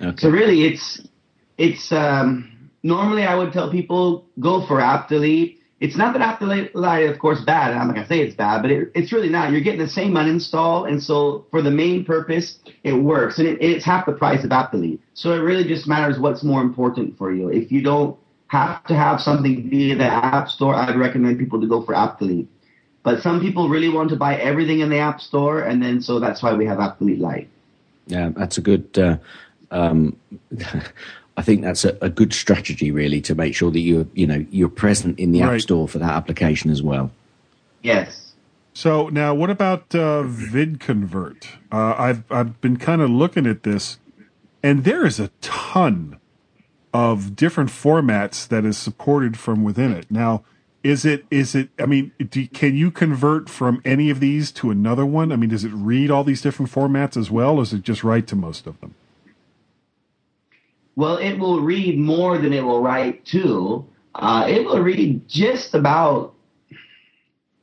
Okay. So really, it's it's um, normally I would tell people go for delete. It's not that app delete, of course, bad. I'm not gonna say it's bad, but it, it's really not. You're getting the same uninstall, and so for the main purpose, it works, and it, it's half the price of delete. So it really just matters what's more important for you. If you don't have to have something via the app store, I'd recommend people to go for delete. But some people really want to buy everything in the app store, and then so that's why we have delete Lite. Yeah, that's a good. Uh, um, I think that's a, a good strategy, really, to make sure that you're, you know you're present in the App Store for that application as well. Yes. so now what about uh, VidConvert? Uh, I've I've been kind of looking at this, and there is a ton of different formats that is supported from within it. Now, is it is it? I mean, do, can you convert from any of these to another one? I mean, does it read all these different formats as well, or is it just write to most of them? Well, it will read more than it will write to. Uh, it will read just about.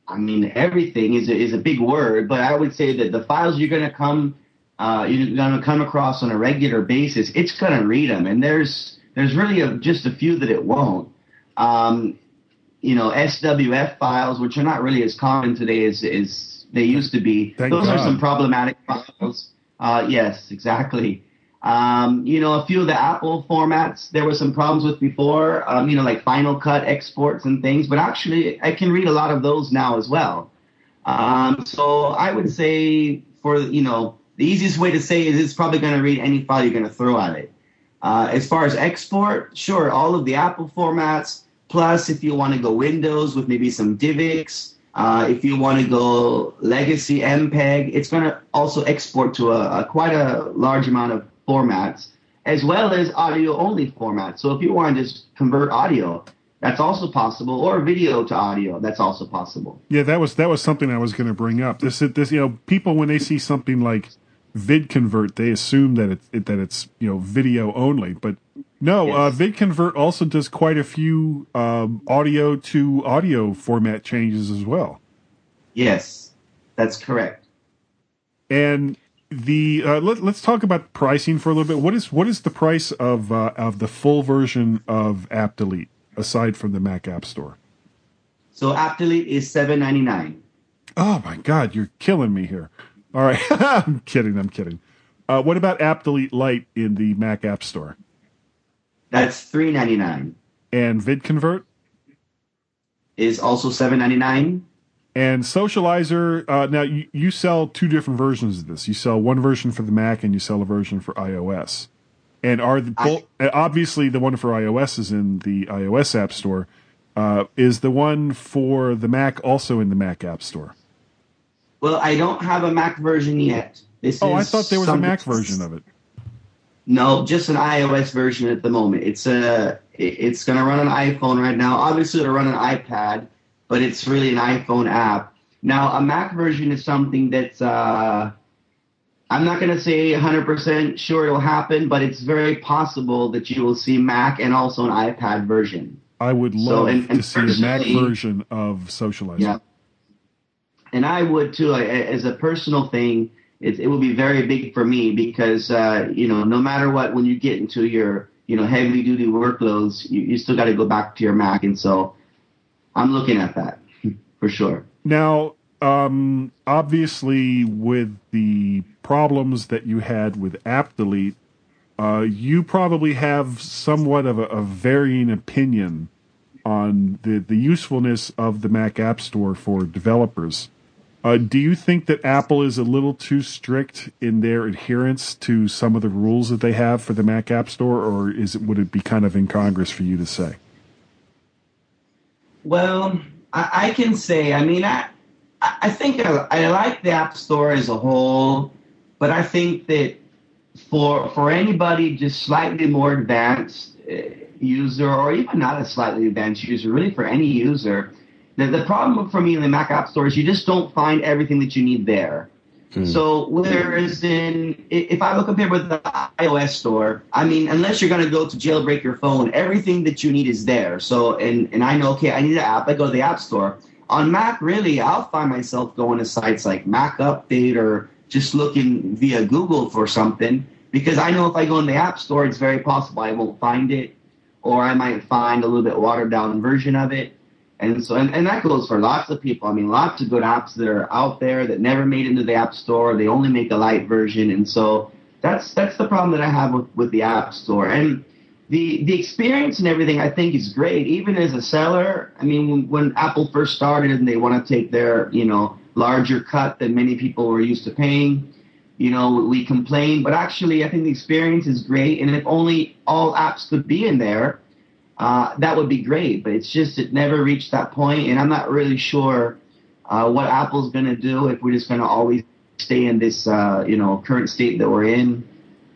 I mean, everything is a, is a big word, but I would say that the files you're going to come uh, you're going to come across on a regular basis, it's going to read them, and there's there's really a, just a few that it won't. Um, you know, SWF files, which are not really as common today as, as they used to be. Thank Those are some problematic files. Uh, yes, exactly. Um, you know, a few of the Apple formats there were some problems with before, um, you know, like Final Cut exports and things, but actually I can read a lot of those now as well. Um, so I would say for, you know, the easiest way to say is it's probably going to read any file you're going to throw at it. Uh, as far as export, sure, all of the Apple formats, plus if you want to go Windows with maybe some DivX, uh, if you want to go legacy MPEG, it's going to also export to a, a quite a large amount of formats, as well as audio only formats. So if you want to just convert audio, that's also possible, or video to audio, that's also possible. Yeah, that was that was something I was going to bring up. This this you know people when they see something like VidConvert, they assume that it's it, that it's you know video only, but no, uh, VidConvert also does quite a few um, audio to audio format changes as well. Yes, that's correct. And the uh, let, let's talk about pricing for a little bit. What is what is the price of uh, of the full version of App Delete aside from the Mac App Store? So App Delete is seven ninety nine. Oh my God, you're killing me here. All right, I'm kidding. I'm kidding. Uh, what about App Delete Lite in the Mac App Store That's three ninety nine. and VidConvert Is also seven ninety nine. And Socializer? Uh, now you, you sell two different versions of this. You sell one version for the Mac and you sell a version for iOS. And are the both, obviously the one for iOS is in the iOS App Store. Uh, is the one for the Mac also in the Mac App Store? Well, I don't have a Mac version yet. This Oh, I thought there was a Mac version of it. No, just an iOS version at the moment. It's a it's going to run an iPhone right now. Obviously, it'll run an iPad. But it's really an iPhone app. Now, a Mac version is something that's, uh, I'm not going to say 100% sure it'll happen, but it's very possible that you will see Mac and also an iPad version. I would So, love and- and to see a Mac version of Socializer. Yeah. And I would too, as a personal thing, it, it will be very big for me because, uh, you know, no matter what, when you get into your, you know, heavy duty workloads, you, you still got to go back to your Mac. And so I'm looking at that for sure. Now, um, obviously, with the problems that you had with App Delete, uh, you probably have somewhat of a, a varying opinion on the, the usefulness of the Mac App Store for developers. Uh, do you think that Apple is a little too strict in their adherence to some of the rules that they have for the Mac App Store, or is it would it be kind of incongruous for you to say? Well, I, I can say, I mean, I, I think I, I like the App Store as a whole, but I think that for for anybody just slightly more advanced uh, user, or even not a slightly advanced user, really for any user, the, the problem for me in the Mac App Store is you just don't find everything that you need there. Hmm. So whereas in if I look here with the iOS store, I mean, unless you're going to go to jailbreak your phone, everything that you need is there. So and and I know, okay, I need an app. I go to the App Store. On Mac, really, I'll find myself going to sites like Mac Update or just looking via Google for something because I know if I go in the App Store, it's very possible I won't find it, or I might find a little bit watered down version of it. And so, and, and that goes for lots of people. I mean, lots of good apps that are out there that never made into the App Store. They only make a light version, and so that's that's the problem that I have with, with the App Store. And the the experience and everything, I think, is great. Even as a seller, I mean, when, when Apple first started and they want to take their you know larger cut than many people were used to paying, you know, we complain. But actually, I think the experience is great. And if only all apps could be in there, uh, that would be great. But it's just it never reached that point, and I'm not really sure uh, what Apple's going to do if we're just going to always stay in this uh, you know current state that we're in.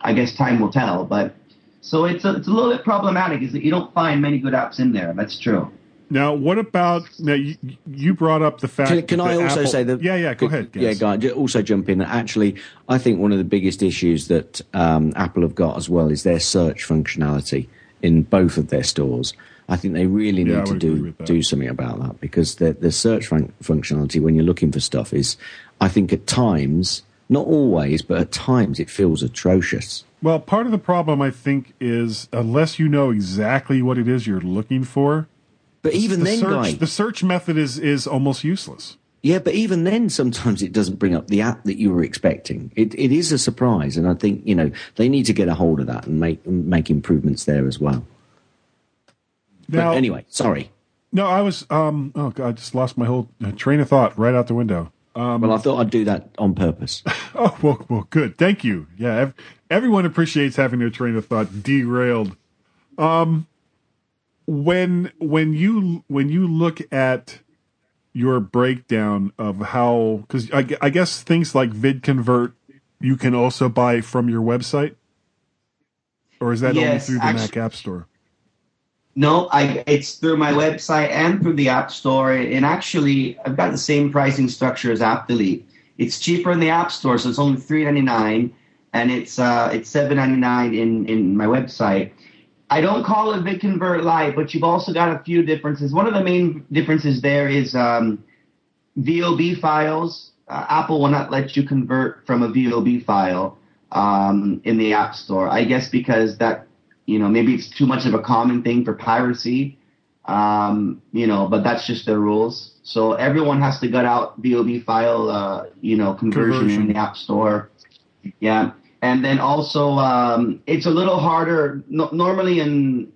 I guess time will tell. But so it's a, it's a little bit problematic is that you don't find many good apps in there. That's true. Now, what about now? You, you brought up the fact. Can, can that I also Apple- say that? Yeah, yeah. Go Good- ahead. Yeah, Gaz. Guy. Also jump in. Actually, I think one of the biggest issues that um, Apple have got as well is their search functionality in both of their stores. I think they really Yeah, need to do do something about that because the the search fun- functionality when you're looking for stuff is, I think at times, not always, but at times it feels atrocious. Well, part of the problem, I think, is uh, unless you know exactly what it is you're looking for, But even the then, search Guy, the search method is is almost useless. Yeah, but even then, sometimes it doesn't bring up the app that you were expecting. It it is a surprise, and I think you know they need to get a hold of that and make make improvements there as well. Now, but anyway, sorry. no, I was. Um, oh God, I just lost my whole train of thought right out the window. Um, well, I thought I'd do that on purpose. Oh well, well, good. Thank you. Yeah, ev- everyone appreciates having their train of thought derailed. Um, when when you when you look at your breakdown of how because I, I guess things like VidConvert you can also buy from your website, or is that only through the actu- Mac App Store? No, I it's through my website and through the App Store. And actually, I've got the same pricing structure as App Delete. It's cheaper in the App Store, so it's only three ninety nine, and it's uh, it's seven ninety nine in in my website. I don't call it VidConvert Lite, but you've also got a few differences. One of the main differences there is um, VOB files. Uh, Apple will not let you convert from a VOB file um, in the App Store. I guess because that, you know, maybe it's too much of a common thing for piracy. Um, you know, but that's just their rules. So everyone has to gut out VOB file, uh, you know, conversion, Conversion. in the App Store. Yeah. And then also, um, it's a little harder. No, normally in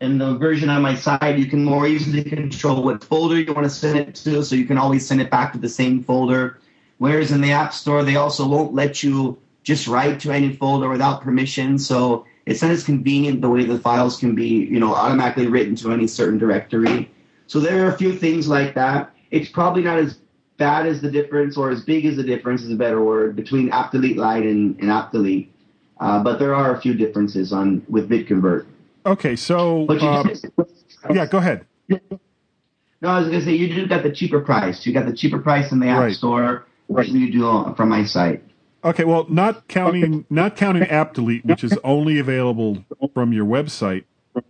in the version on my side, you can more easily control what folder you want to send it to, so you can always send it back to the same folder. Whereas in the App Store, they also won't let you just write to any folder without permission. So it's not as convenient the way the files can be, you know, automatically written to any certain directory. So there are a few things like that. It's probably not as bad as the difference, or as big as the difference is a better word, between App Delete Lite and, and App Delete. Uh, but there are a few differences on with VidConvert. Okay, so uh, just, yeah, go ahead. No, I was gonna say you do got the cheaper price. You got the cheaper price in the App Right. Store than you do from my site. Okay, well, not counting not counting App Delete, which is only available from your website.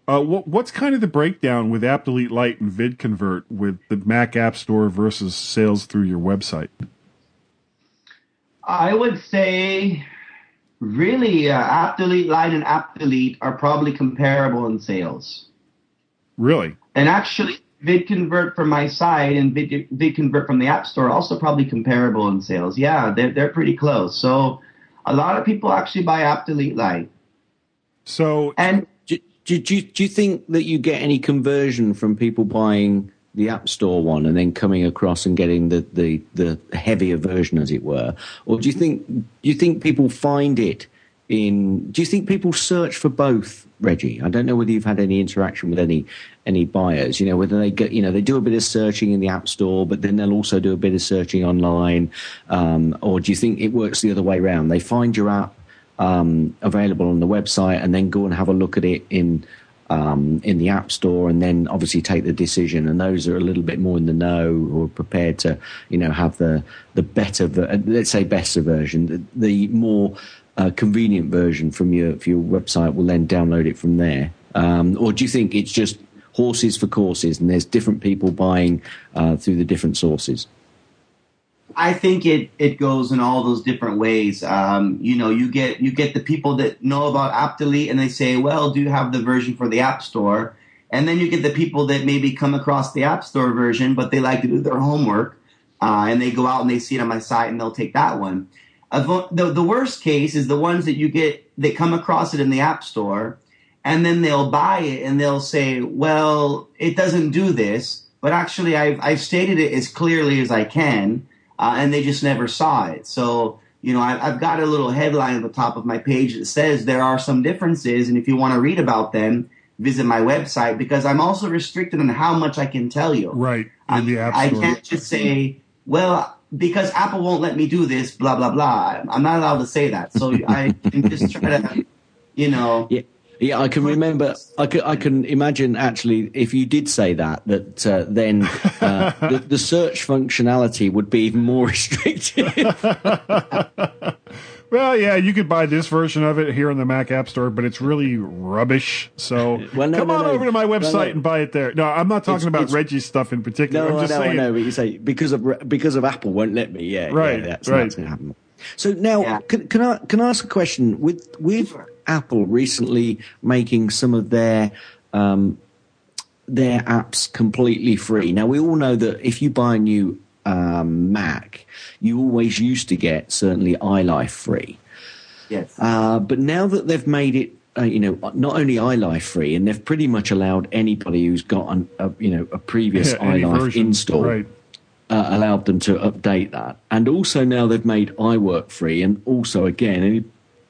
Uh, what, what's kind of the breakdown with App Delete Lite and VidConvert with the Mac App Store versus sales through your website? I would say, really, uh, App Delete Lite and App Delete are probably comparable in sales. Really? And actually, VidConvert from my side and Vid, VidConvert from the App Store are also probably comparable in sales. Yeah, they're, they're pretty close. So a lot of people actually buy App Delete Lite. So, And Do, do, do, you- think that you get any conversion from people buying the App Store one and then coming across and getting the, the, the heavier version, as it were? Or do you think do you think people find it in? Do you think people search for both, Reggie? I don't know whether you've had any interaction with any any buyers. You know whether they get you know they do a bit of searching in the App Store, but then they'll also do a bit of searching online. Um, or do you think it works the other way around? They find your app um, available on the website and then go and have a look at it in um, in the app store and then obviously take the decision. And those are a little bit more in the know or prepared to you know have the the better ver- let's say better version. The, the more uh, convenient version from your for your website will then download it from there. Um, or do you think it's just horses for courses and there's different people buying uh, through the different sources I think it, it goes in all those different ways. Um, you know, you get you get the people that know about Delete and they say, "Well, do you have the version for the App Store?" And then you get the people that maybe come across the App Store version, but they like to do their homework, uh, and they go out and they see it on my site and they'll take that one. Avo- The the worst case is the ones that you get that come across it in the App Store, and then they'll buy it and they'll say, "Well, it doesn't do this," but actually, I've I've stated it as clearly as I can uh, and they just never saw it. So, you know, I, I've got a little headline at the top of my page that says there are some differences, and if you want to read about them, visit my website because I'm also restricted on how much I can tell you. right, in I, the App I Store. can't just say, well, because Apple won't let me do this, blah blah blah. I'm not allowed to say that. So I can just try to, you know. Yeah, yeah, I can remember. I can, I can imagine actually if you did say that, that uh, then uh, the, the search functionality would be even more restricted. Well, yeah, you could buy this version of it here in the Mac App Store, but it's really rubbish. So Well, no, come no, on no. over to my No, website no. and buy it there. No, I'm not talking It's- about it's- Reggie's stuff in particular. no, I'm I just know, I saying. know, but you say because of because of Apple won't let me. Yeah, Right, yeah, that's, right. that's going to happen. So now, Yeah. can, can I can I ask a question? With with Apple recently making some of their um, their apps completely free. Now we all know that if you buy a new um, Mac, you always used to get certainly iLife free. Yes. Uh, but now that they've made it, uh, you know, not only iLife free, and they've pretty much allowed anybody who's got an, a, you know, a previous Yeah, iLife version, install, Right. uh, allowed them to update that. And also now they've made iWork free, and also again, any,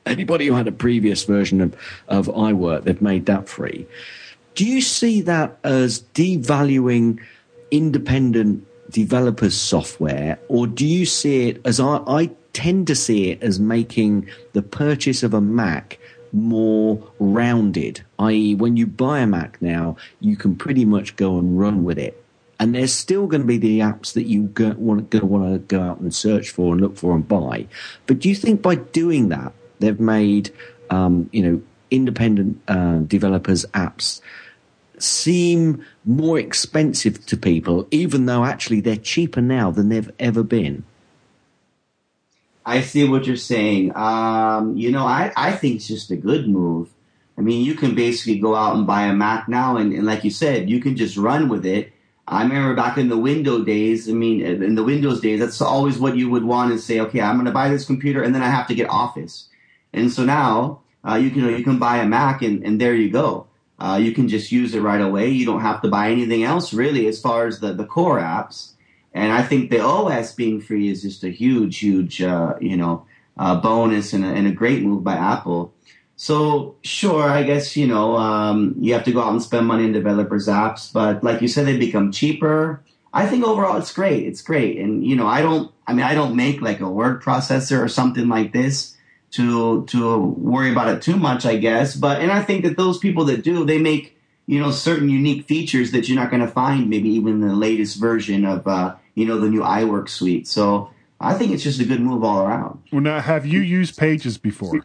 anybody who had a previous version of, of iWork, they've made that free. Do you see that as devaluing independent developers' software, or do you see it as I, I tend to see it as making the purchase of a Mac more rounded? I.e., when you buy a Mac now, you can pretty much go and run with it. And there's still going to be the apps that you go, want, to want to go out and search for and look for and buy. But do you think by doing that, they've made um, you know independent uh, developers' apps seem more expensive to people, even though actually they're cheaper now than they've ever been. I see what you're saying. Um, you know, I, I think it's just a good move. I mean, you can basically go out and buy a Mac now, and, and like you said, you can just run with it. I remember back in the Windows days. I mean, in the Windows days, that's always what you would want to say. Okay, I'm going to buy this computer, and then I have to get Office. And so now uh, you can you can buy a Mac, and, and there you go. Uh, you can just use it right away. You don't have to buy anything else really, as far as the the core apps. And I think the OS being free is just a huge, huge, uh, you know, uh, bonus and a, and a great move by Apple. So sure, I guess you know um, you have to go out and spend money in developers' apps, but like you said, they become cheaper. I think overall it's great. It's great, and you know I don't. I mean, I don't make like a word processor or something like this to to worry about it too much. I guess, but and I think that those people that do, they make you know, certain unique features that you're not going to find maybe even the latest version of, uh, you know, the new iWork suite. So I think it's just a good move all around. Well, now, have you used Pages before?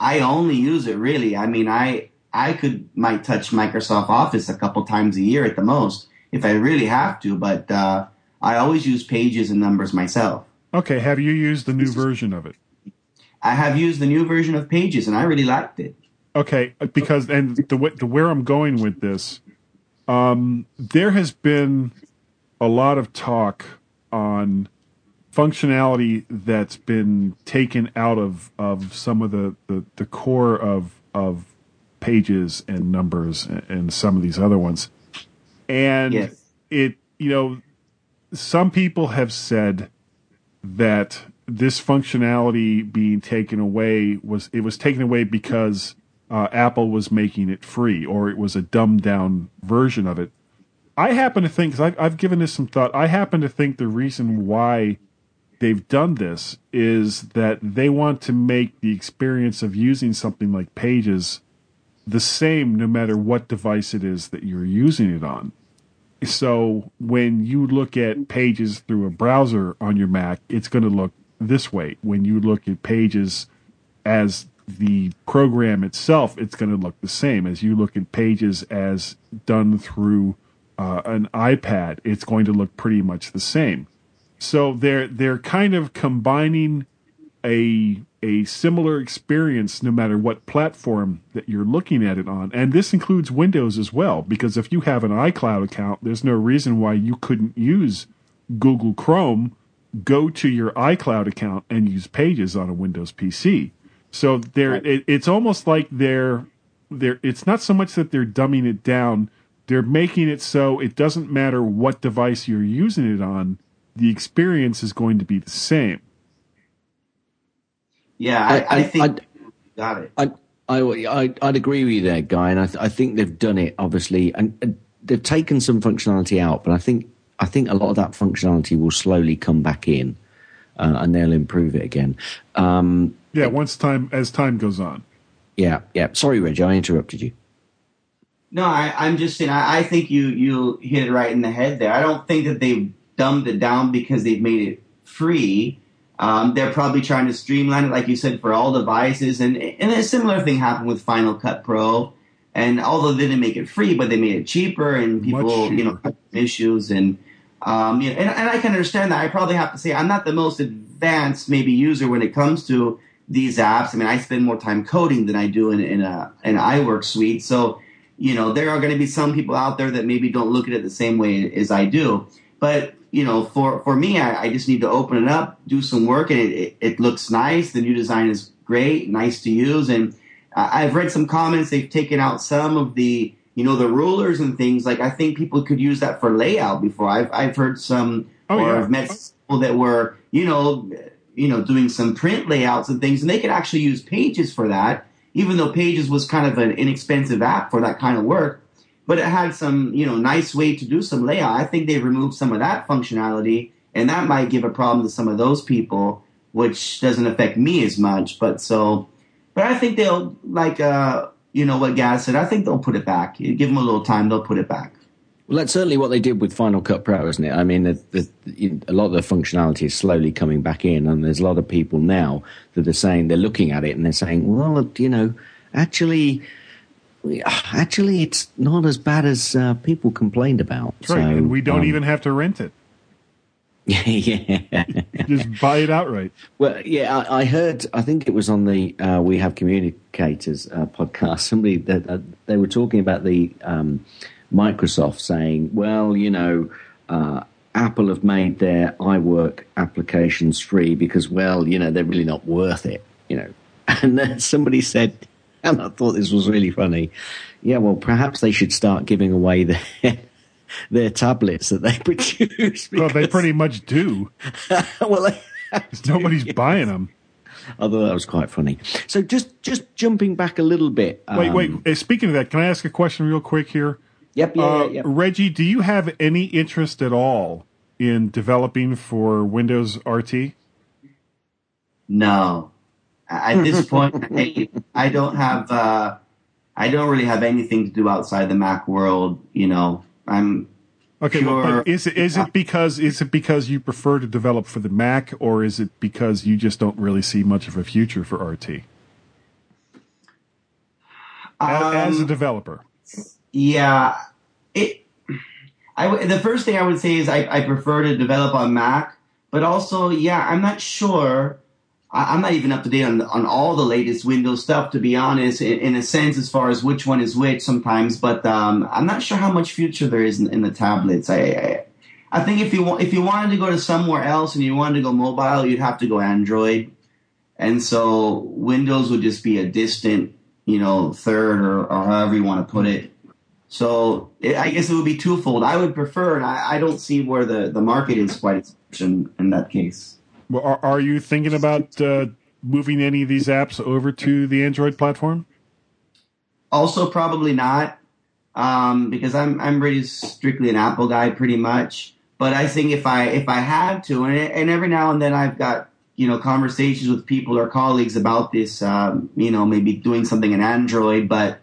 I only use it really. I mean, I I could might touch Microsoft Office a couple times a year at the most if I really have to, but uh, I always use Pages and Numbers myself. Okay, have you used the new version of it? I have used the new version of Pages and I really liked it. Okay, because and the way, the where I'm going with this, um, there has been a lot of talk on functionality that's been taken out of, of some of the, the, the core of of pages and numbers and, and some of these other ones. And Yes. it you know some people have said that this functionality being taken away was it was taken away because uh, Apple was making it free or it was a dumbed down version of it. I happen to think, because I've, I've given this some thought, I happen to think the reason why they've done this is that they want to make the experience of using something like Pages the same no matter what device it is that you're using it on. So when you look at Pages through a browser on your Mac, it's going to look this way. When you look at Pages as the program itself, it's going to look the same. As you look at Pages as done through uh, an iPad, it's going to look pretty much the same. So they're they're kind of combining a a similar experience no matter what platform that you're looking at it on. And this includes Windows as well, because if you have an iCloud account, there's no reason why you couldn't use Google Chrome, go to your iCloud account and use Pages on a Windows PC. So they're it, it's almost like they're they're it's not so much that they're dumbing it down, they're making it so it doesn't matter what device you're using it on, the experience is going to be the same. Yeah, I, I- I, I- think I'd- got it. I, I, I, I'd agree with you there, Guy, and I, th- I think they've done it obviously, and, and they've taken some functionality out, but I think I think a lot of that functionality will slowly come back in, uh, and they'll improve it again. Um, Yeah, once time as time goes on. yeah, yeah. Sorry, Reggie, I interrupted you. No, I, I'm just saying. I, I think you you hit it right in the head there. I don't think that they've dumbed it down because they've made it free. Um, they're probably trying to streamline it, like you said, for all devices. And and a similar thing happened with Final Cut Pro. And although they didn't make it free, but they made it cheaper, and people, you know, issues. And um, you know, and, and I can understand that. I probably have to say I'm not the most advanced maybe user when it comes to these apps. I mean, I spend more time coding than I do in in a an iWork suite. So you know, there are going to be some people out there that maybe don't look at it the same way as I do. But you know, for for me, I, I just need to open it up, do some work, and it, it, it looks nice. The new design is great, nice to use, and I've read some comments. They've taken out some of the you know the rulers and things. Like I think people could use that for layout before. I've I've heard some, Oh, or yeah. I've met people that were you know you know doing some print layouts and things, and they could actually use Pages for that. Even though Pages was kind of an inexpensive app for that kind of work, but it had some you know nice way to do some layout. I think they removed some of that functionality, and that might give a problem to some of those people, which doesn't affect me as much. But so, but I think they'll like uh you know what Gaz said. I think they'll put it back. You give them a little time, they'll put it back. Well, that's certainly what they did with Final Cut Pro, isn't it? I mean, the, the, a lot of the functionality is slowly coming back in, and there's a lot of people now that are saying they're looking at it and they're saying, "Well, you know, actually, actually, it's not as bad as uh, people complained about." That's right. and we don't um, even have to rent it. yeah. Just buy it outright. Well, yeah, I, I heard. I think it was on the uh, We Have Communicators uh, podcast. Somebody that uh, they were talking about the um, Microsoft saying, "Well, you know, uh, Apple have made their iWork applications free because, well, you know, they're really not worth it." You know, and then somebody said, and I thought this was really funny. Yeah, well, perhaps they should start giving away their their tablets that they produce. Well, they pretty much do. well. They, Nobody's buying them. I thought that was quite funny. So just just jumping back a little bit. Wait, um, wait. uh, Speaking of that, can I ask a question real quick here? Yep, yeah, Uh, yeah, yeah. Reggie, do you have any interest at all in developing for Windows RT? No. At this point, I, I don't have. Uh, I don't really have anything to do outside the Mac world. You know, I'm Okay, Sure. but, but is it is it because is it because you prefer to develop for the Mac, or is it because you just don't really see much of a future for RT as, as a Um, developer? Yeah, it. I the first thing I would say is I, I prefer to develop on Mac, but also yeah, I'm not sure. I, I'm not even up to date on on all the latest Windows stuff to be honest. In, in a sense, as far as which one is which sometimes, but um, I'm not sure how much future there is in, in the tablets. I, I I think if you want if you wanted to go to somewhere else and you wanted to go mobile, you'd have to go Android, and so Windows would just be a distant you know third or, or however you want to put it. So it, I guess it would be twofold. I would prefer, and I, I don't see where the, the market is quite in, in that case. Are, are you thinking about uh, moving any of these apps over to the Android platform? Also, probably not, um, because I'm I'm really strictly an Apple guy, pretty much. But I think if I if I had to, and, and every now and then I've got you know conversations with people or colleagues about this, um, you know, maybe doing something in Android, but.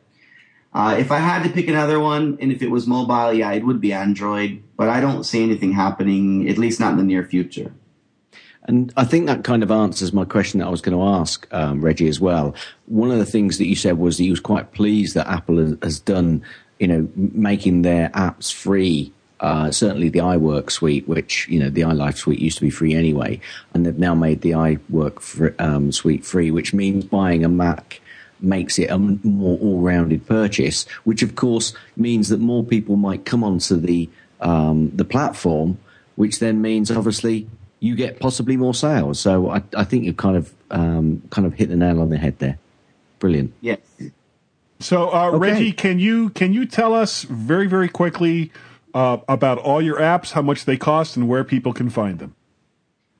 Uh, if I had to pick another one, and if it was mobile, yeah, it would be Android. But I don't see anything happening, at least not in the near future. And I think that kind of answers my question that I was going to ask um, Reggie as well. One of the things that you said was that you was quite pleased that Apple has, has done, you know, making their apps free. Uh, certainly the iWork suite, which you know the iLife suite used to be free anyway, and they've now made the iWork fr- um, suite free, which means buying a Mac makes it a more all-rounded purchase, which of course means that more people might come onto the um, the platform, which then means obviously you get possibly more sales. So I, I think you've kind of um, kind of hit the nail on the head there. Brilliant. Yes. So, uh, Okay. Reggie, can you can you tell us very very quickly uh, about all your apps, how much they cost, and where people can find them?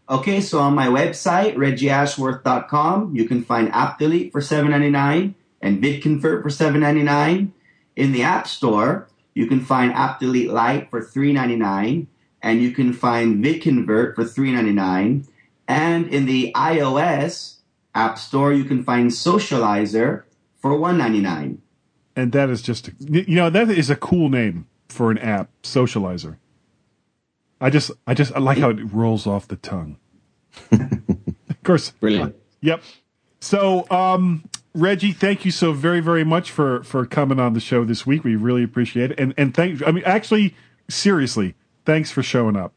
Okay, so on my website, reggieashworth.com, you can find App Delete for $7.99 and VidConvert for $7.99. In the App Store, you can find App Delete Lite for $3.99 and you can find VidConvert for $3.99. And in the iOS App Store, you can find Socializer for $1.99. And that is just you know that is a cool name for an app, Socializer. I just I just I like how it rolls off the tongue. of course, Brilliant. Yep. So, um, Reggie, thank you so very, very much for for coming on the show this week. We really appreciate it, and and thank. I mean, actually, seriously, thanks for showing up.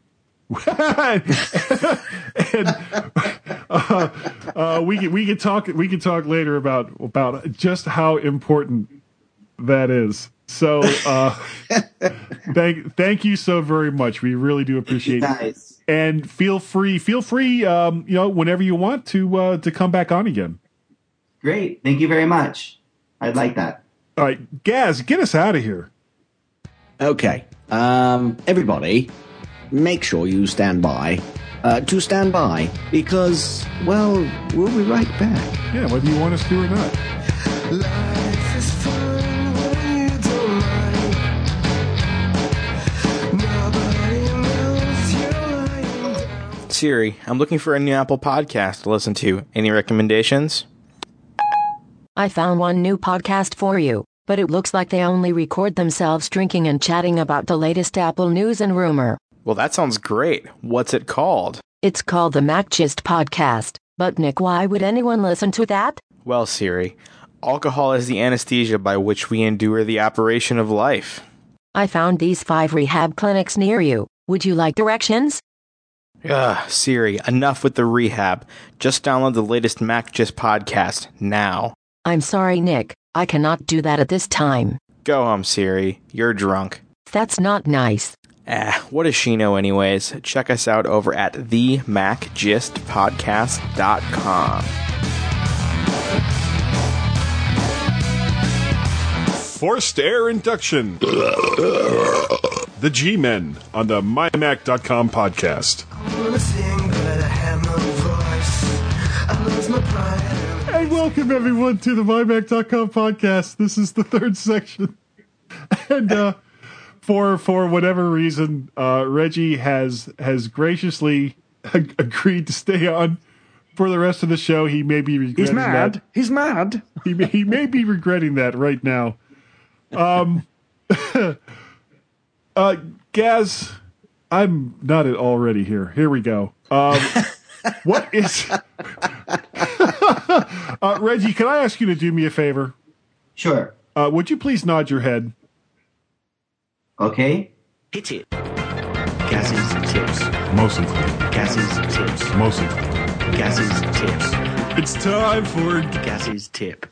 and uh, uh, we can we can talk we can talk later about about just how important that is. So, uh, thank thank you so very much. We really do appreciate it and feel free feel free um, you know whenever you want to uh, to come back on again great. Thank you very much. I'd like that. all right gaz get us out of here Okay. Um, everybody, make sure you stand by. Uh, to stand by because, well, we'll be right back. yeah whether you want us to or not Siri, I'm looking for a new Apple podcast to listen to. Any recommendations? I found one new podcast for you, but it looks like they only record themselves drinking and chatting about the latest Apple news and rumor. Well, that sounds great. What's it called? It's called the Mac Gist Podcast. But Nick, why would anyone listen to that? Well, Siri, alcohol is the anesthesia by which we endure the operation of life. I found these five rehab clinics near you. Would you like directions? Ugh, Siri, enough with the rehab. Just download the latest Mac Gist podcast now. I'm sorry, Nick. I cannot do that at this time. Go home, Siri. You're drunk. That's not nice. Ah, what does she know, anyways? Check us out over at themacgistpodcast.com. forced air induction the g-men on the mymac.com podcast and welcome everyone to the mymac.com podcast this is the third section and uh for for whatever reason uh reggie has has graciously ag- agreed to stay on for the rest of the show. He may be regretting He's mad. that. He's mad. He may, he may be regretting that right now. Um, uh, Gaz, I'm not at all ready here. Here we go. Um, what is uh, Reggie? Can I ask you to do me a favor? Sure. Uh, would you please nod your head? Okay. Hit it. Gaz's tips. Mostly. Gaz's tips. Mostly. Gaz's tips. It's time for Gaz's tip.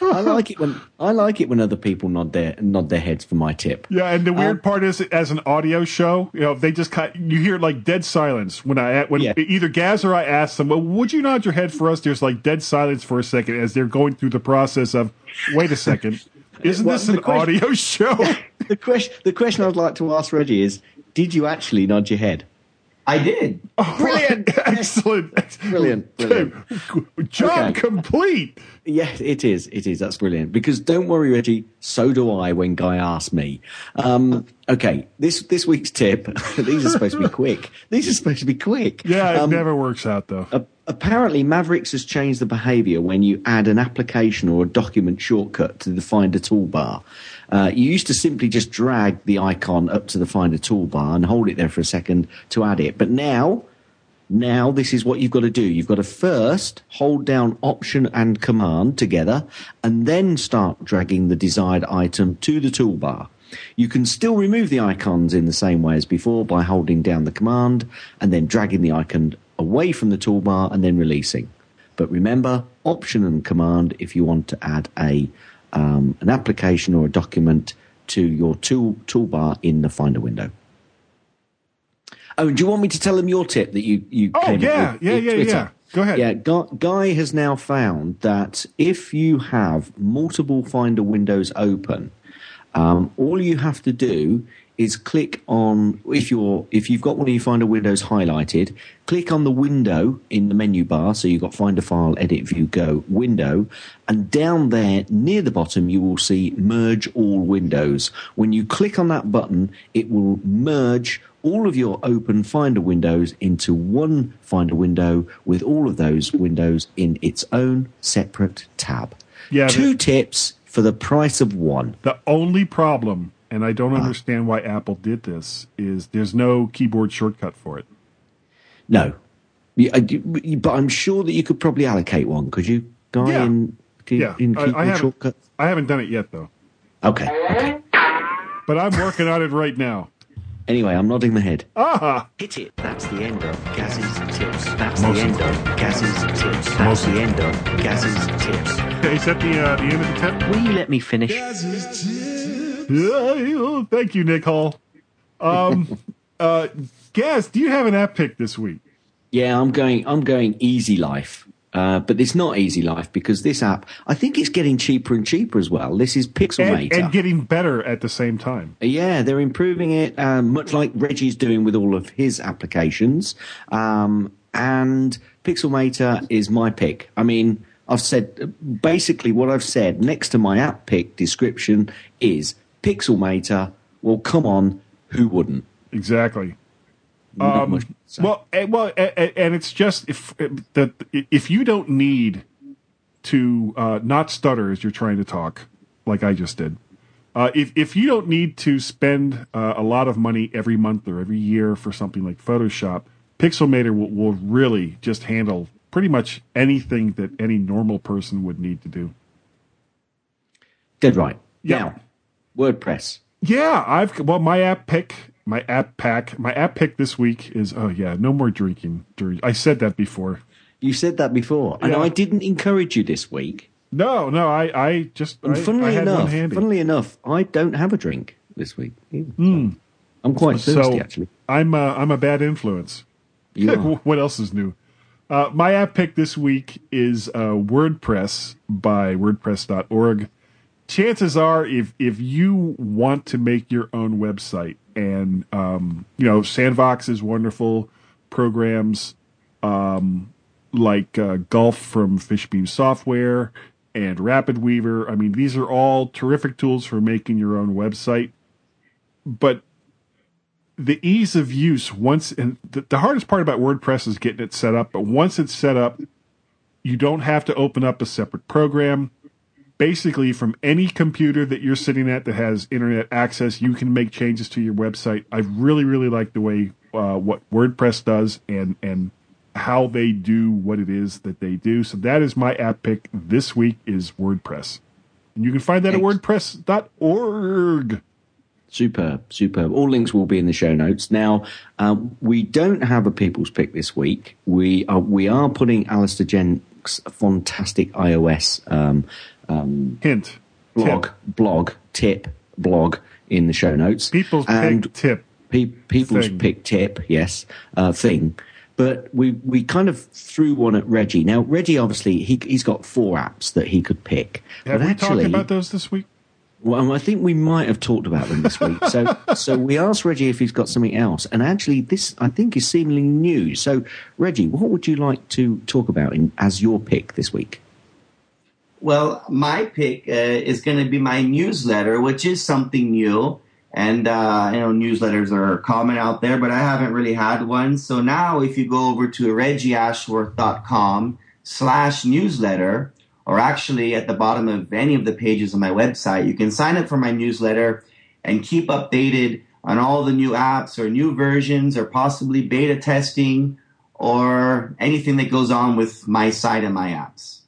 I like it when I like it when other people nod their nod their heads for my tip. Yeah, and the weird Um, part is, as an audio show, you know, they just cut. You hear like dead silence when I when Yeah. either Gaz or I ask them, "Well, would you nod your head for us?" There's like dead silence for a second as they're going through the process of, "Wait a second, isn't Well, this an question- audio show?" The question the question I'd like to ask Reggie is: Did you actually nod your head? I did. Brilliant, excellent, Brilliant, brilliant. job Okay. complete. Yes, it is. It is. That's brilliant. Because don't worry, Reggie. So do I. When Guy asks me. Um, okay, this this week's tip. these are supposed to be quick. These are supposed to be quick. Yeah, it Um, never works out though. A- apparently, Mavericks has changed the behaviour when you add an application or a document shortcut to the Finder toolbar. Uh, you used to simply just drag the icon up to the Finder toolbar and hold it there for a second to add it. But now, now this is what you've got to do. You've got to first hold down Option and Command together, and then start dragging the desired item to the toolbar. You can still remove the icons in the same way as before by holding down the command and then dragging the icon away from the toolbar and then releasing. But remember, Option and Command if you want to add a um, an application or a document to your tool toolbar in the Finder window. Oh, and do you want me to tell them your tip that you you Oh, came up yeah, with yeah, with yeah, Twitter? yeah. Go ahead. Yeah, Guy, Guy has now found that if you have multiple Finder windows open, um, all you have to do is click on if you're if you've got one of your Finder windows highlighted, click on the window in the menu bar. So you've got Finder File, Edit View, Go window, and down there near the bottom you will see Merge All Windows. When you click on that button, it will merge all of your open Finder windows into one Finder window with all of those windows in its own separate tab. Yeah, Two tips for the price of one. The only problem, and I don't understand why Apple did this, is there's no keyboard shortcut for it. No. You- I do- But I'm sure that you could probably allocate one, could you? Guy Yeah. in, Yeah, in I, keyboard I haven't. shortcut? I haven't done it yet though, Okay, okay. but I'm working on it right now. Anyway, I'm nodding my head. Ah, Hit it. That's the end of Gaz's tips. That's Most the end of Gaz's tips. That's Most the end of Gaz's tips. is that the uh, the end of the tip? Will you let me finish? Yeah, thank you, Nick Hall. Um, uh, Gaz, do you have an app pick this week? Yeah, I'm going. I'm going easy life. Uh, but it's not easy life because this app, I think it's getting cheaper and cheaper as well. This is And, Pixelmator. and getting better at the same time. Yeah, they're improving it, um, much like Reggie's doing with all of his applications. Um, and Pixelmator is my pick. I mean, I've said basically what I've said next to my app pick description is Pixelmator. Well, come on, who wouldn't? Exactly. Um, much to say. well, and, well, and, and it's just if that if you don't need to uh, not stutter as you're trying to talk, like I just did. Uh, if if you don't need to spend uh, a lot of money every month or every year for something like Photoshop, Pixelmator will, will really just handle pretty much anything that any normal person would need to do. Dead right. Yeah. Now, WordPress. Yeah, I've well, my app pick, my app pack, my app pick this week is oh yeah, no more drinking. during- I said that before. You said that before, and Yeah. I didn't encourage you this week. No, no, I, I just And I, funnily I had one enough, funnily enough, I don't have a drink this week. either. I'm quite thirsty, so actually. I'm uh, I'm a bad influence. What else is new? Uh, my app pick this week is uh, WordPress by WordPress.org. Chances are, if if you want to make your own website, and um, you know, Sandvox is wonderful. Programs um, like uh, Gulf from Fishbeam Software and Rapid Weaver. I mean, these are all terrific tools for making your own website. But the ease of use once and the, the hardest part about WordPress is getting it set up, but once it's set up, you don't have to open up a separate program. Basically, from any computer that you're sitting at that has internet access, you can make changes to your website. I really, really like the way uh, what WordPress does and and how they do what it is that they do. So that is my app pick this week is WordPress. And you can find that at wordpress.org. Superb, superb. All links will be in the show notes. Now, um, we don't have a people's pick this week. We are we are putting Alistair Jenk's fantastic iOS um, um, hint blog tip. blog tip blog in the show notes. People's and pick tip. Pe- people's Thing. pick tip, yes, uh, thing. But we we kind of threw one at Reggie. Now Reggie obviously he he's got four apps that he could pick. Have but we actually, talked about those this week? Well, I think we might have talked about them this week. So, so we asked Reggie if he's got something else, and actually, this I think is seemingly new. So, Reggie, what would you like to talk about in, as your pick this week? Well, my pick uh, is going to be my newsletter, which is something new. And, uh, you know, newsletters are common out there, but I haven't really had one. So now if you go over to reggieashworth.com slash newsletter, or actually at the bottom of any of the pages on my website, you can sign up for my newsletter and keep updated on all the new apps or new versions or possibly beta testing or anything that goes on with my site and my apps.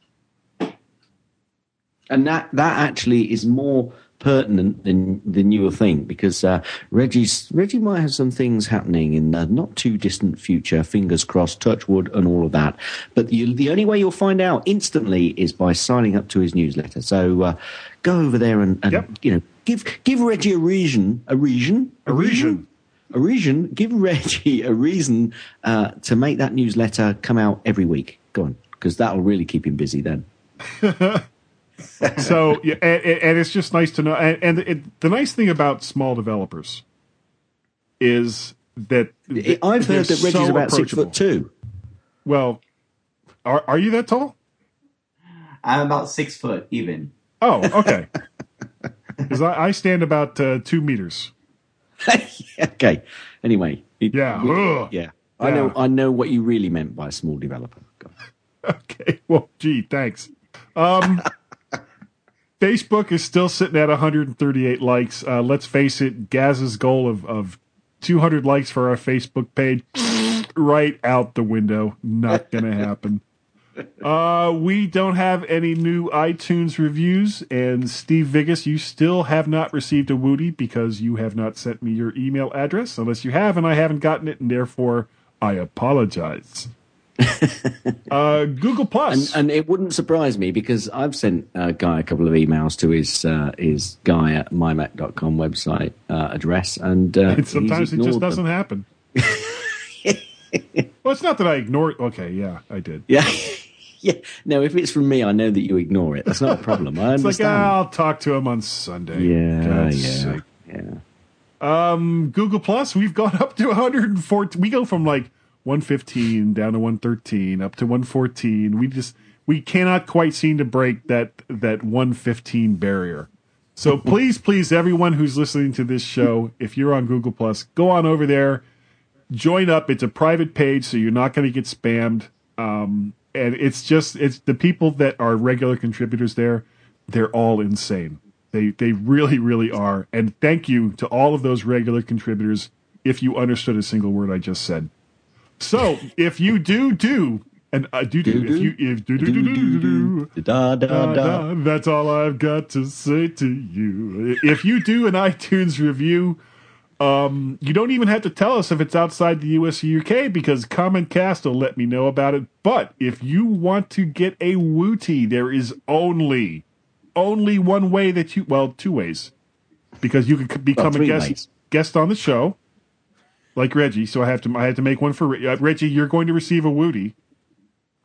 And that that actually is more pertinent than than you will think because uh, Reggie's Reggie might have some things happening in the not too distant future. Fingers crossed, touch wood, and all of that. But you, the only way you'll find out instantly is by signing up to his newsletter. So uh, go over there and, and you know give give Reggie a reason, a reason, A reason. a reason. Give Reggie a reason uh, to make that newsletter come out every week. Go on, because that'll really keep him busy then. so yeah, and, and and it's just nice to know. And, and it, the nice thing about small developers is that I've they're heard that Reggie's so about six foot two. Well, are are you that tall? I'm about six foot even. Oh, okay. Because I, I stand about uh, two meters. okay. Anyway. it- Yeah. we- Ugh. yeah. I Yeah. know. I know what you really meant by a small developer. Okay. Well, gee, thanks. Um, Facebook is still sitting at 138 likes. Uh, let's face it, Gaz's goal of, of 200 likes for our Facebook page, right out the window. Not going to happen. Uh, we don't have any new iTunes reviews, and Steve Vigas, you still have not received a Woody because you have not sent me your email address, unless you have, and I haven't gotten it, and therefore I apologize. Uh, Google And, Plus. and it wouldn't surprise me because I've sent a guy a couple of emails to his uh, his guy at mymac.com website uh, address, and, uh, And sometimes it just doesn't them. happen. well, it's not that I ignore it. Okay, yeah, I did. Yeah. yeah. No, if it's from me, I know that you ignore it. That's not a problem. I It's like understand. ah, I'll talk to him on Sunday. yeah, God's yeah, sake. yeah. Um, Google Plus, we've gone up to 114. We go from like 115 down to 113, up to 114. We just we cannot quite seem to break that that 115 barrier. So please, please, everyone who's listening to this show, if you're on Google Plus, go on over there, join up. It's a private page, so you're not going to get spammed. Um, and it's just it's the people that are regular contributors there. They're all insane. They they really really are. And thank you to all of those regular contributors. If you understood a single word I just said. So if you do do and uh, do do if you if do do do do do do Da, da, da, that's all I've got to say to you. If you do an iTunes review, um, you don't even have to tell us if it's outside the US or UK because Commentcast will let me know about it. But if you want to get a Wooty, there is only only one way that you well, two ways. Because you could become a three guest ways. guest on the show, like Reggie. So I have to I had to make one for Re- uh, Reggie. You're going to receive a Wooty.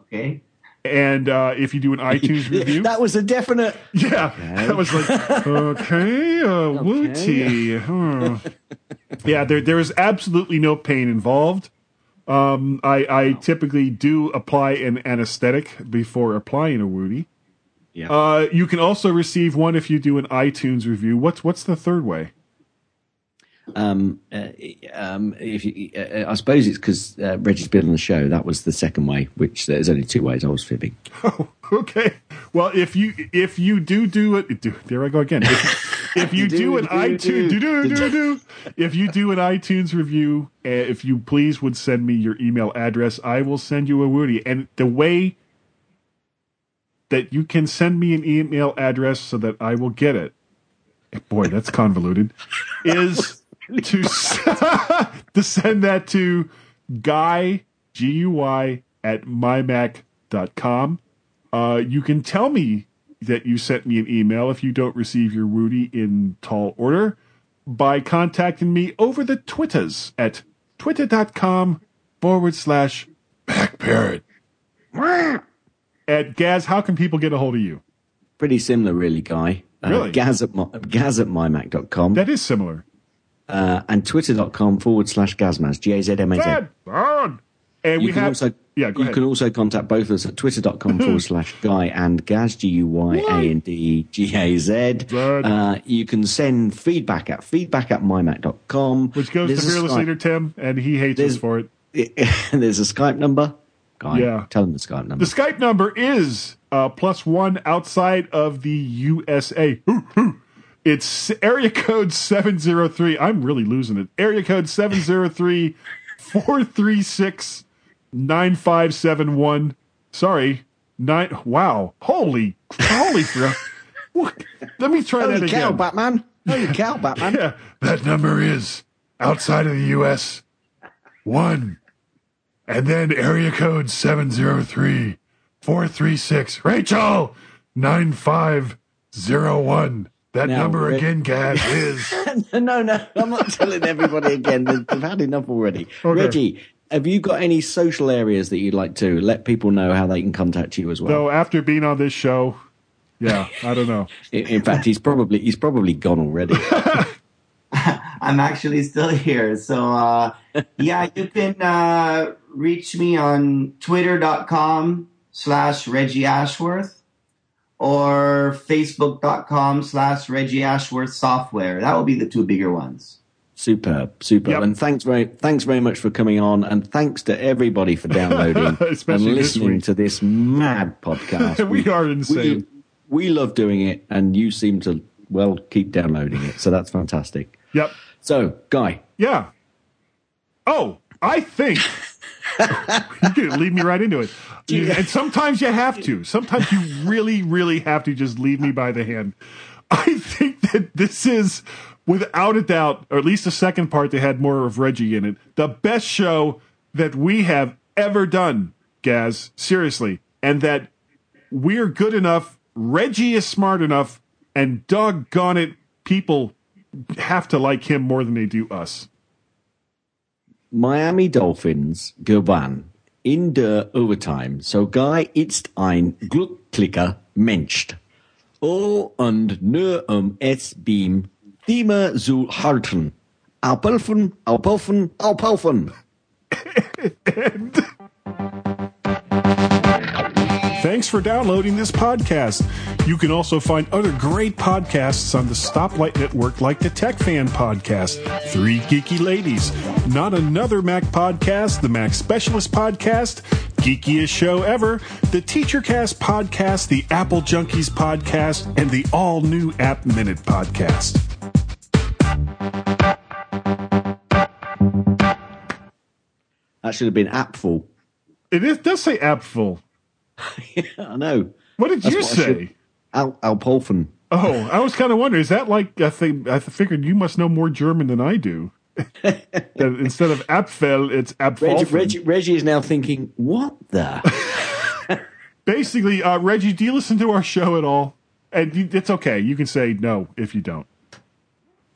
Okay. And uh, if you do an iTunes review, that was a definite. yeah, that was like okay, uh, Wooty. Huh. yeah, there there is absolutely no pain involved. Um, I I typically do apply an anesthetic before applying a Wooty. Yeah. Uh, you can also receive one if you do an iTunes review. What's what's the third way? Um, uh, um, if you, uh, I suppose it's because uh, Reggie's been on the show. That was the second way, which there's only two ways. I was fibbing. Oh, okay. Well, if you if you do do it, do, there I go again. If, if you Do, do, an do, iTunes, do. do, do, do, do, if you do an iTunes review, uh, if you please would send me your email address, I will send you a Woody. And the way that you can send me an email address so that I will get it. Boy, that's convoluted. Is to s- to send that to guy g u y at mymac.com. Uh, you can tell me that you sent me an email if you don't receive your Woody in tall order by contacting me over the Twitters at twitter.com forward slash backparrot. At Gaz, how can people get a hold of you? Pretty similar, really, Guy. Uh, Really? Gaz at, my, Gaz at mymac.com. That is similar. Uh, and twitter.com forward slash Gazmaz. G A Z M A Z. And You we can have also yeah, you ahead. can also contact both of us at twitter.com forward slash guy and gaz g u y a n d g a z. Uh, you can send feedback at feedback at mymac.com. which goes There's to fearless Skype- leader Tim, and he hates us for it. There's a Skype number. Guy, Yeah. tell him the Skype number. The Skype number is uh, plus one outside of the USA. Hoo, hoo. It's area code 703. I'm really losing it. Area code 703 436 9571. Sorry. Nine. Wow. Holy, holy. fr- Let me try Holy that cow, again. Batman. Holy cow, Batman. Yeah, that number is outside of the U.S. one, and then area code seven zero three four three six. Rachel nine five zero one. That Now, number again, Gaz, is no, no, I'm not telling everybody again. They've they've had enough already. Okay. Reggie, have you got any social areas that you'd like to let people know how they can contact you as well? though. After being on this show, yeah, I don't know. In, in fact, he's probably he's probably gone already. I'm actually still here. So, uh, yeah, you can uh, reach me on twitter.com slash Reggie Ashworth or facebook.com slash Reggie Ashworth software. That will be the two bigger ones. Superb, superb, Yep. and thanks very, thanks very much for coming on, and thanks to everybody for downloading and Especially this listening to this mad podcast. We are insane. We, we love doing it, and you seem to well keep downloading it, so that's fantastic. Yep. So, Guy, Yeah. Oh, I think you could lead me right into it. And sometimes you have to. Sometimes you really, really have to just lead me by the hand. I think that this is, without a doubt, or at least the second part that had more of Reggie in it, the best show that we have ever done, Gaz. Seriously. And that we're good enough, Reggie is smart enough, and doggone it, people have to like him more than they do us. Miami Dolphins gewann in der Overtime. So, Guy ist ein Glücklicher Mensch. Oh, und nur um es beim Thema zu halten. Abhelfen, abhelfen, abhelfen. Thanks for downloading this podcast. You can also find other great podcasts on the Stoplight Network, like the Tech Fan Podcast, Three Geeky Ladies, Not Another Mac Podcast, the Mac Specialist Podcast, Geekiest Show Ever, the TeacherCast Podcast, the Apple Junkies Podcast, and the all new App Minute Podcast. That should have been Appful. It is, does say Appful. I know. What did That's you what say? should- Al- Alpolfen. Oh, I was kind of wondering. Is that like I think I figured you must know more German than I do. that instead of Apfel, it's Reggie, Apfelfen. Reggie, Reggie is now thinking, what the? Basically, uh, Reggie, do you listen to our show at all? And you, it's okay. You can say no if you don't.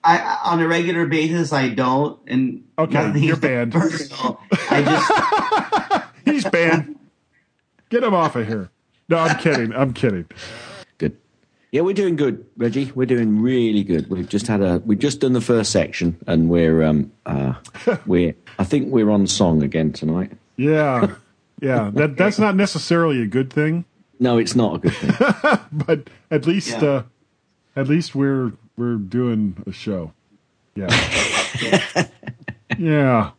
I, I- on a regular basis, I don't. And Okay, you're banned. Personal. I just He's banned. Get him off of here. No, I'm kidding. I'm kidding. Good. Yeah, we're doing good, Reggie. We're doing really good. We've just had a we've just done the first section, and we're um uh we're I think we're on song again tonight. Yeah, yeah. That that's not necessarily a good thing, No, it's not a good thing. but at least Yeah. uh, at least we're we're doing a show. Yeah. yeah.